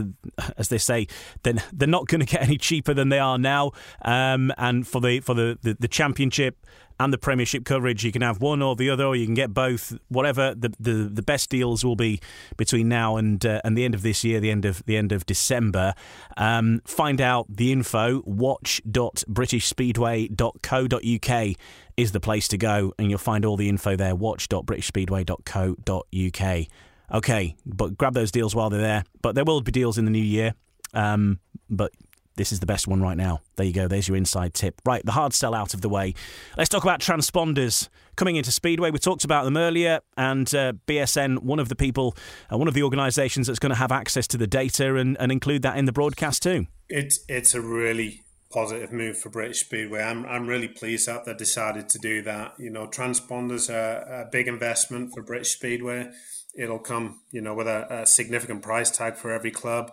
as they say, then they're not going to get any cheaper than they are now. Um, and for the for the, the, the championship and the Premiership coverage, you can have one or the other, or you can get both. Whatever the the, the best deals will be between now and uh, and the end of this year, the end of the end of December. Um, find out the info. Watch.britishspeedway.co.uk is the place to go, and you'll find all the info there. Watch.britishspeedway.co.uk. Okay, but grab those deals while they're there. But there will be deals in the new year. Um, but this is the best one right now. There you go. There's your inside tip. Right, the hard sell out of the way. Let's talk about transponders coming into Speedway. We talked about them earlier, and uh, BSN, one of the people, uh, one of the organisations that's going to have access to the data and, and include that in the broadcast too. It's it's a really positive move for British Speedway. I'm I'm really pleased that they decided to do that. You know, transponders are a big investment for British Speedway it'll come, you know, with a, a significant price tag for every club.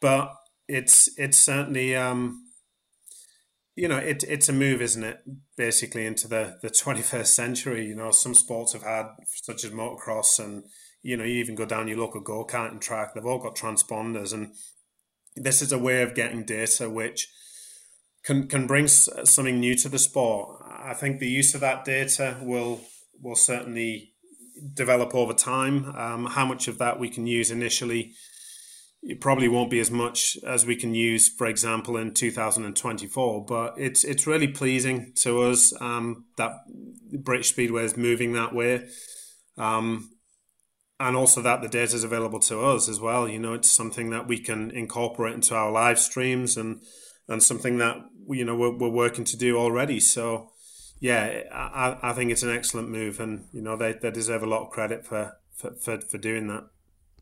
But it's it's certainly um, you know it, it's a move isn't it? Basically into the the 21st century you know some sports have had such as motocross and you know you even go down your local go-karting track they've all got transponders. And this is a way of getting data which can can bring something new to the sport. I think the use of that data will will certainly develop over time. Um, how much of that we can use initially, it probably won't be as much as we can use, for example, in 2024. But it's it's really pleasing to us um, that British Speedway is moving that way, um, and also that the data is available to us as well. You know, it's something that we can incorporate into our live streams and and something that you know we're, we're working to do already. So yeah, I, I think it's an excellent move, and you know they, they deserve a lot of credit for for, for, for doing that.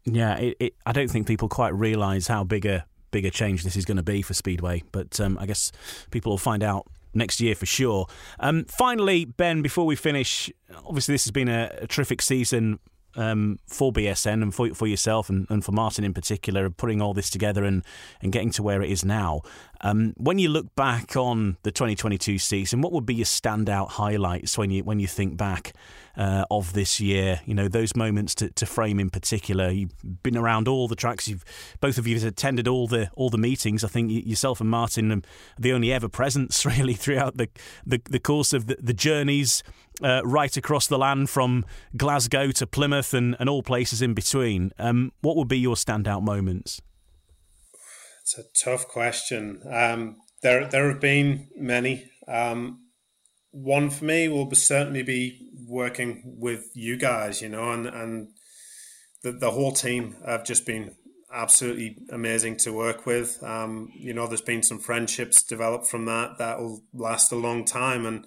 Yeah, it, it, I don't think people quite realise how big a bigger change this is going to be for Speedway, but um, I guess people will find out next year for sure. Um, finally, Ben, before we finish, obviously this has been a, a terrific season um, for BSN and for, for yourself and, and for Martin in particular, putting all this together and, and getting to where it is now. Um, when you look back on the 2022 season, what would be your standout highlights when you when you think back uh, of this year? You know those moments to, to frame in particular. You've been around all the tracks. You've both of you have attended all the all the meetings. I think yourself and Martin are the only ever presence really throughout the the, the course of the, the journeys uh, right across the land from Glasgow to Plymouth and, and all places in between. Um, what would be your standout moments? It's a tough question. Um, there, there have been many. Um, one for me will be certainly be working with you guys, you know, and and the the whole team have just been absolutely amazing to work with. Um, you know, there's been some friendships developed from that that will last a long time, and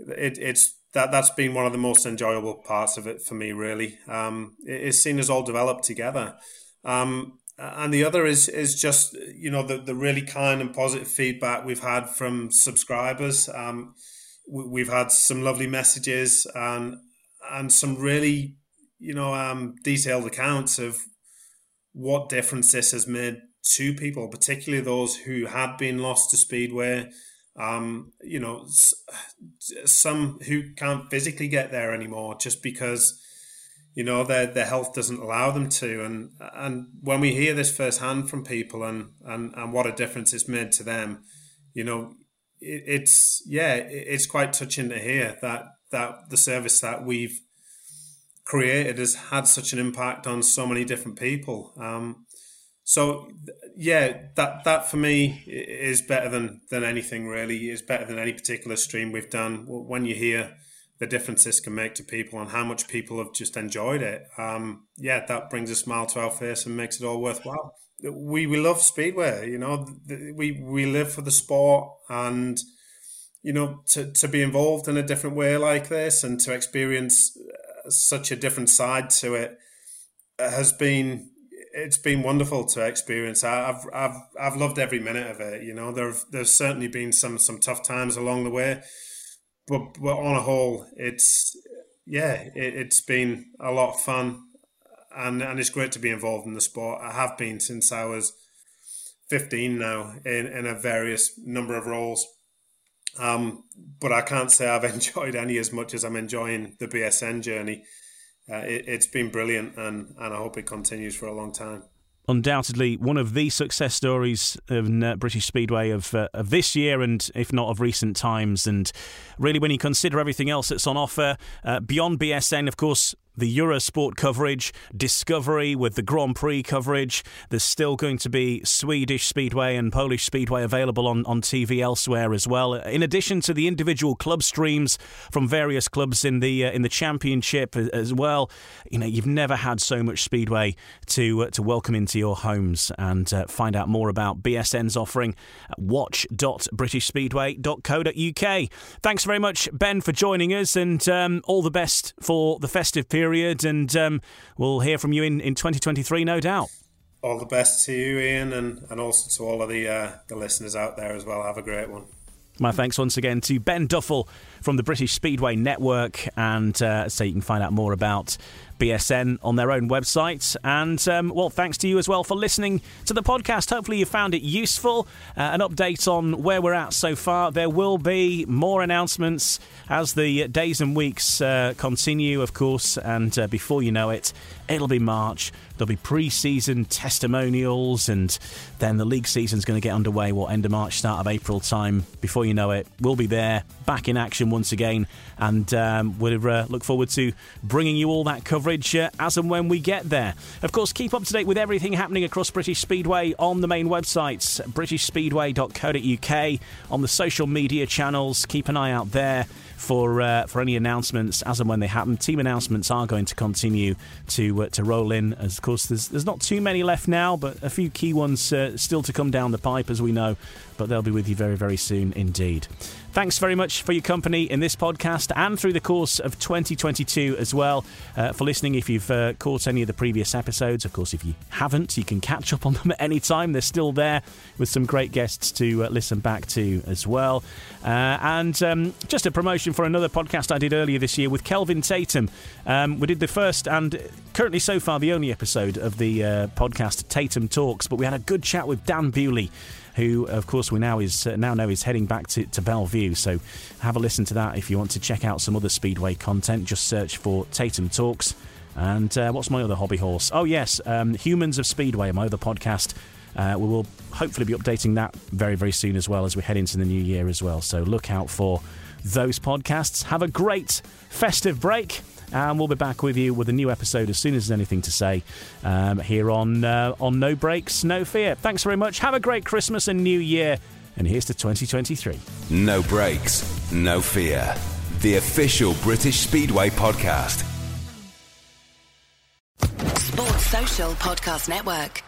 it, it's that that's been one of the most enjoyable parts of it for me. Really, um, is seeing us all develop together. Um, and the other is is just you know the the really kind and positive feedback we've had from subscribers. Um, we, have had some lovely messages and and some really you know um, detailed accounts of what difference this has made to people, particularly those who had been lost to speedway. Um, you know, some who can't physically get there anymore just because you know their their health doesn't allow them to and and when we hear this firsthand from people and and and what a difference it's made to them you know it's yeah it's quite touching to hear that that the service that we've created has had such an impact on so many different people um, so yeah that that for me is better than than anything really is better than any particular stream we've done when you hear the difference this can make to people and how much people have just enjoyed it. Um, yeah, that brings a smile to our face and makes it all worthwhile. We we love speedway, you know. We we live for the sport, and you know to to be involved in a different way like this and to experience uh, such a different side to it has been it's been wonderful to experience. I've I've I've loved every minute of it. You know, there've there's certainly been some some tough times along the way but, but on a whole, it's yeah, it, has been a lot of fun, and and it's great to be involved in the sport. I have been since I was fifteen now in in a various number of roles. Um, but I can't say I've enjoyed any as much as I'm enjoying the BSN journey. Uh, it, has been brilliant, and, and I hope it continues for a long time undoubtedly one of the success stories of uh, British Speedway of, uh, of this year and if not of recent times. And really, when you consider everything else that's on offer, uh, beyond BSN, of course, the Eurosport coverage, Discovery with the Grand Prix coverage. There's still going to be Swedish Speedway and Polish Speedway available on, on TV elsewhere as well. In addition to the individual club streams from various clubs in the uh, in the championship as well. You know, you've never had so much Speedway to uh, to welcome into your homes and uh, find out more about BSN's offering at watch.britishspeedway.co.uk. Thanks very much, Ben, for joining us, and um, all the best for the festive period period, and um, we'll hear from you in, in 2023, no doubt. All the best to you, Ian, and, and also to all of the uh, the listeners out there as well. Have a great one. My thanks once again to Ben Duffel from the British Speedway Network, and uh, so you can find out more about BSN on their own website. And, um, well, thanks to you as well for listening to the podcast. Hopefully, you found it useful. Uh, an update on where we're at so far. There will be more announcements as the days and weeks uh, continue, of course. And uh, before you know it, it'll be March. There'll be pre season testimonials, and then the league season's going to get underway, what, end of March, start of April time. Before you know it, we'll be there, back in action once again, and um, we'll uh, look forward to bringing you all that coverage uh, as and when we get there. Of course, keep up to date with everything happening across British Speedway on the main websites, britishspeedway.co.uk, on the social media channels. Keep an eye out there for uh, for any announcements as and when they happen. Team announcements are going to continue to uh, to roll in. As of course, there's there's not too many left now, but a few key ones uh, still to come down the pipe, as we know. But they'll be with you very very soon indeed. Thanks very much for your company in this podcast and through the course of 2022 as well. Uh, for listening, if you've uh, caught any of the previous episodes, of course, if you haven't, you can catch up on them at any time. They're still there with some great guests to uh, listen back to as well. Uh, and um, just a promotion for another podcast I did earlier this year with Kelvin Tatum. Um, we did the first and currently so far the only episode of the uh, podcast Tatum Talks, but we had a good chat with Dan Bewley who, of course, we now is uh, now know is heading back to, to Belle Vue. So have a listen to that if you want to check out some other Speedway content. Just search for Tatum Talks. And uh, what's my other hobby horse? Oh yes, um, Humans of Speedway, my other podcast. Uh, we will hopefully be updating that very very soon as well as we head into the new year as well. So look out for those podcasts. Have a great festive break and we'll be back with you with a new episode as soon as there's anything to say um, here on uh, on No Brakes, No Fear. Thanks very much. Have a great Christmas and New Year, and here's to 2023. No Brakes, No Fear, the official British Speedway podcast. Sports Social Podcast Network.